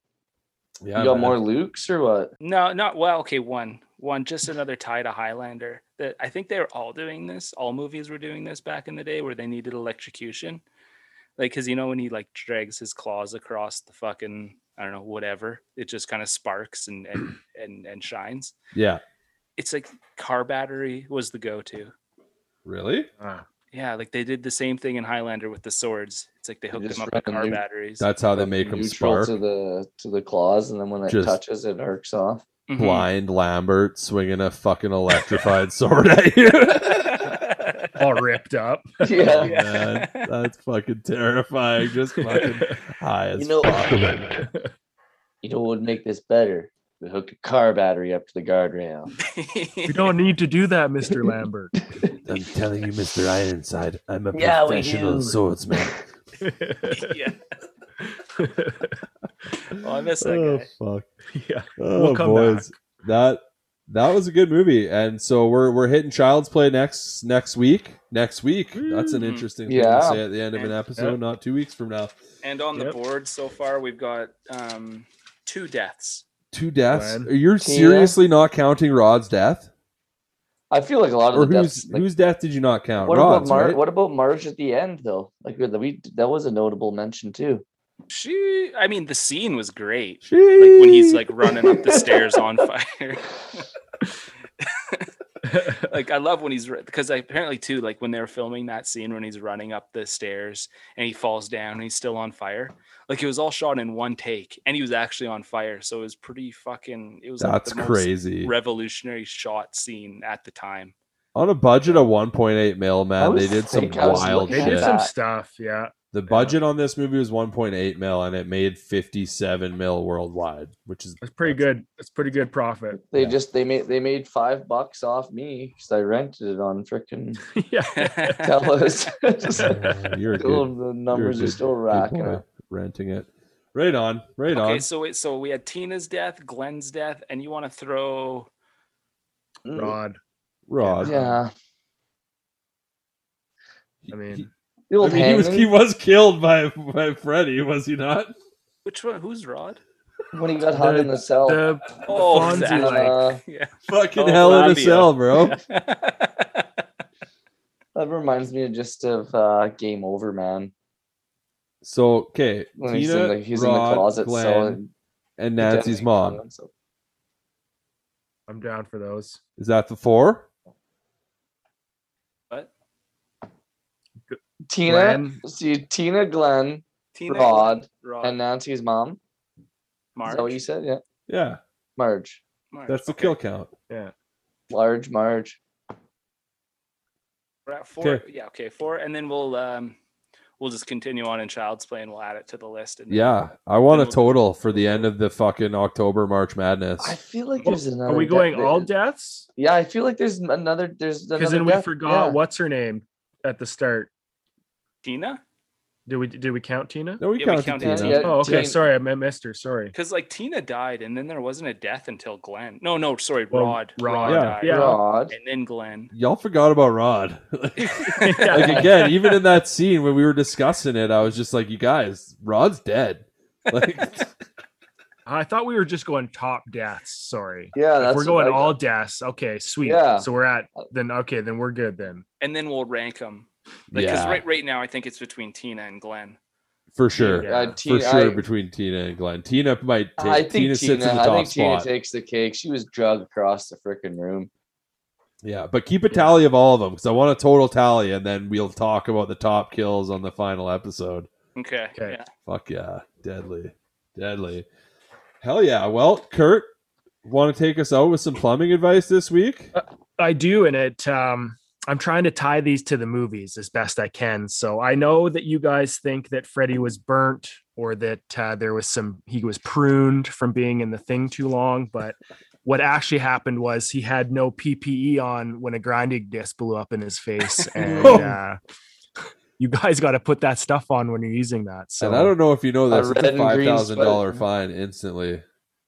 Yeah. you got man. more lukes or what No, not well. Okay, one, one, just another tie to Highlander. That I think they were all doing this. All movies were doing this back in the day, where they needed electrocution. Like, cause you know when he like drags his claws across the fucking, I don't know, whatever, it just kind of sparks and and [CLEARS THROAT] and and shines. Yeah. It's like car battery was the go-to. Really? Ah, Yeah, like they did the same thing in Highlander with the swords. It's like they hooked just them up with run a car new- batteries. That's how they make them spark. to the to the claws and then when it Just- touches it arcs off Mhm. Blind Lambert swinging a fucking electrified [LAUGHS] sword at you. [LAUGHS] all ripped up. [LAUGHS] yeah Oh, man, that's fucking terrifying. Just fucking high as You know- fuck. you know what would make this better we hook a car battery up to the guardrail [LAUGHS] you don't need to do that, Mr. [LAUGHS] Lambert. I'm telling you, Mr. Ironside, I'm a Yeah, professional swordsman. yeah. Oh, I miss that oh guy. fuck. yeah. Oh We'll come boys. That that was a good movie. And so we're we're hitting Child's Play next next week. Next week. That's an Mm. interesting thing Yeah. to say at the end of an And- episode, not two weeks from now. And on the board so far, we've got um, two deaths. Two deaths. Glenn. Are you Tina. seriously not counting Rod's death? i feel like a lot of Or the whose deaths like, whose death did you not count? what about Rod's, Mar- right? what about marge at the end though like we- we that was a notable mention too She, I mean, the scene was great. She... Like when he's like running up the stairs on fire. [LAUGHS] [LAUGHS] like I love when he's because apparently too, like when they were filming that scene when he's running up the stairs and he falls down and he's still on fire. Like it was all shot in one take, and he was actually on fire. So it was pretty fucking. It was like, That's the most crazy. revolutionary shot scene at the time. On a budget of 1.8 mil, man, they did some thinking- I was wild They looking did some stuff. Yeah. The budget on this movie was 1.8 mil, and it made 57 mil worldwide, which is That's pretty good. That's pretty good profit. they Yeah. just they made they made five bucks off me because i rented it on frickin' [LAUGHS] yeah. [LAUGHS] telus Just- you're [LAUGHS] still, good, the numbers good- are still good racking up renting it. Right on, right okay, on. Okay, so wait, so we had Tina's death, Glenn's death, and you want to throw Mm, Rod. Rod. yeah He- I mean- he, the old I mean, he was he was killed by by Freddy, was he not? which one? Who's Rod? when he got hung The- in the cell The Oh, Fonzie, like, uh, yeah. Fucking Oh, hell in a cell, bro. [LAUGHS] that reminds me of just of uh game over man So okay, when he's in the he's Rod, in the closet Glenn, so and Nancy's mom. I'm down for those. Is that the four? Tina Glenn. see tina glenn Tina, Rod, Rod, and nancy's mom Marge. is that what you said yeah Yeah, marge Marge, that's the okay. kill count. Yeah. Large marge We're at four. Okay. Yeah, okay, four, and then we'll um, we'll just continue on in Child's Play and we'll add it to the list. And Yeah, I want a we'll- total for the end of the fucking October March Madness. I feel like there's another. Are we death going there. all deaths? Yeah, I feel like there's another. There's Because because then we forgot what's her name at the start. Tina, Did we did we count Tina? no, we Yeah, we counted counted Tina. Yeah, Oh, okay. Tina- Sorry, I mi- missed her. Sorry. because like Tina died, and then there wasn't a death until Glenn. No, no, sorry, Well, Rod. Rod, Yeah. died, yeah. Rod. and then Glenn. Y'all forgot about Rod. [LAUGHS] [LAUGHS] like again, even in that scene when we were discussing it, I was just like, "You guys, Rod's dead." Like, [LAUGHS] I thought we were just going top deaths. Sorry. Yeah, If that's we're going all deaths. Okay, sweet. Yeah. So we're at then. Okay, then we're good then. And then we'll rank them. Like, because yeah, right, right now, I think it's between Tina and Glenn. for sure, Yeah. Uh, for sure. I, between Tina and Glenn, Tina might. Take, I think Tina, Tina. sits in the I top think Tina takes the cake. She was drugged across the freaking room. Yeah, but keep a tally of all of them because I want a total tally, and then we'll talk about the top kills on the final episode. Okay. Okay. Yeah. Fuck yeah, deadly, deadly. Hell yeah. Well, Kurt, want to take us out with some plumbing advice this week? I do, and it. Um, I'm trying to tie these to the movies as best I can. So I know that you guys think that Freddy was burnt or that uh, there was some he was pruned from being in the thing too long, but what actually happened was he had no PPE on when a grinding disc blew up in his face, [LAUGHS] and uh, you guys got to put that stuff on when you're using that. So and I don't know if you know A this, it's red a and five green thousand dollar fine instantly.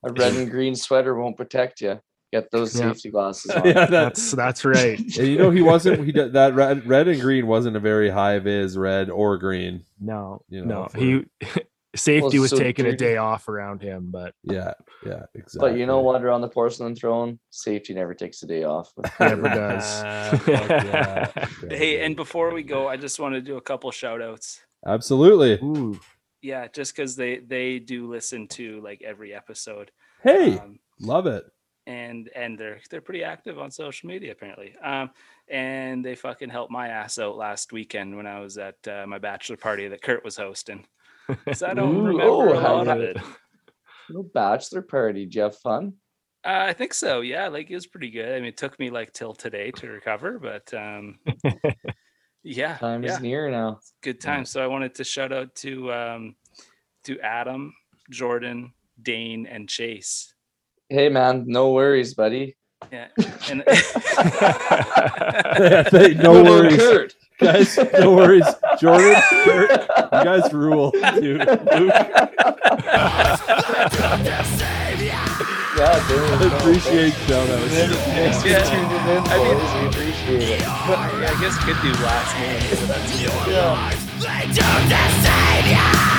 A red and green sweater won't protect you. Get those Yeah. safety glasses [LAUGHS] on. yeah, that's that's right. [LAUGHS] and you know he wasn't. He did, that red, red and green wasn't a very high vis red or green. No, You know, no, for- he [LAUGHS] safety Well, was so taking a day off around him, but Yeah, yeah, exactly. But you know what? Around the porcelain throne, safety never takes a day off. never does. Fuck yeah. Hey, and before we go, I just want to do a couple shout outs. absolutely. Ooh, Yeah, just because they they do listen to like every episode. Hey, Um, love it. And and they're they're pretty active on social media apparently. Um, and they fucking helped my ass out last weekend when I was at uh, my bachelor party that Kurt was hosting. So I [LAUGHS] don't Ooh, remember oh, a how lot of it. [LAUGHS] Little bachelor party. Did you have fun? Uh, I think so. Yeah, like it was pretty good. I mean, it took me like till today to recover, but um, [LAUGHS] yeah, Time yeah, is near now. good time. So I wanted to shout out to um, to Adam, Jordan, Dane, and Chase. Hey man, no worries, buddy. Yeah, and [LAUGHS] no worries, Kurt? guys. No worries, Jordan. Kurt, you guys rule, dude. Luke, Yeah, dude. I appreciate shout outs. Thanks for Yeah. tuning in, I mean- boys. We appreciate it. I guess could do last name. Yeah. Lead to the savior.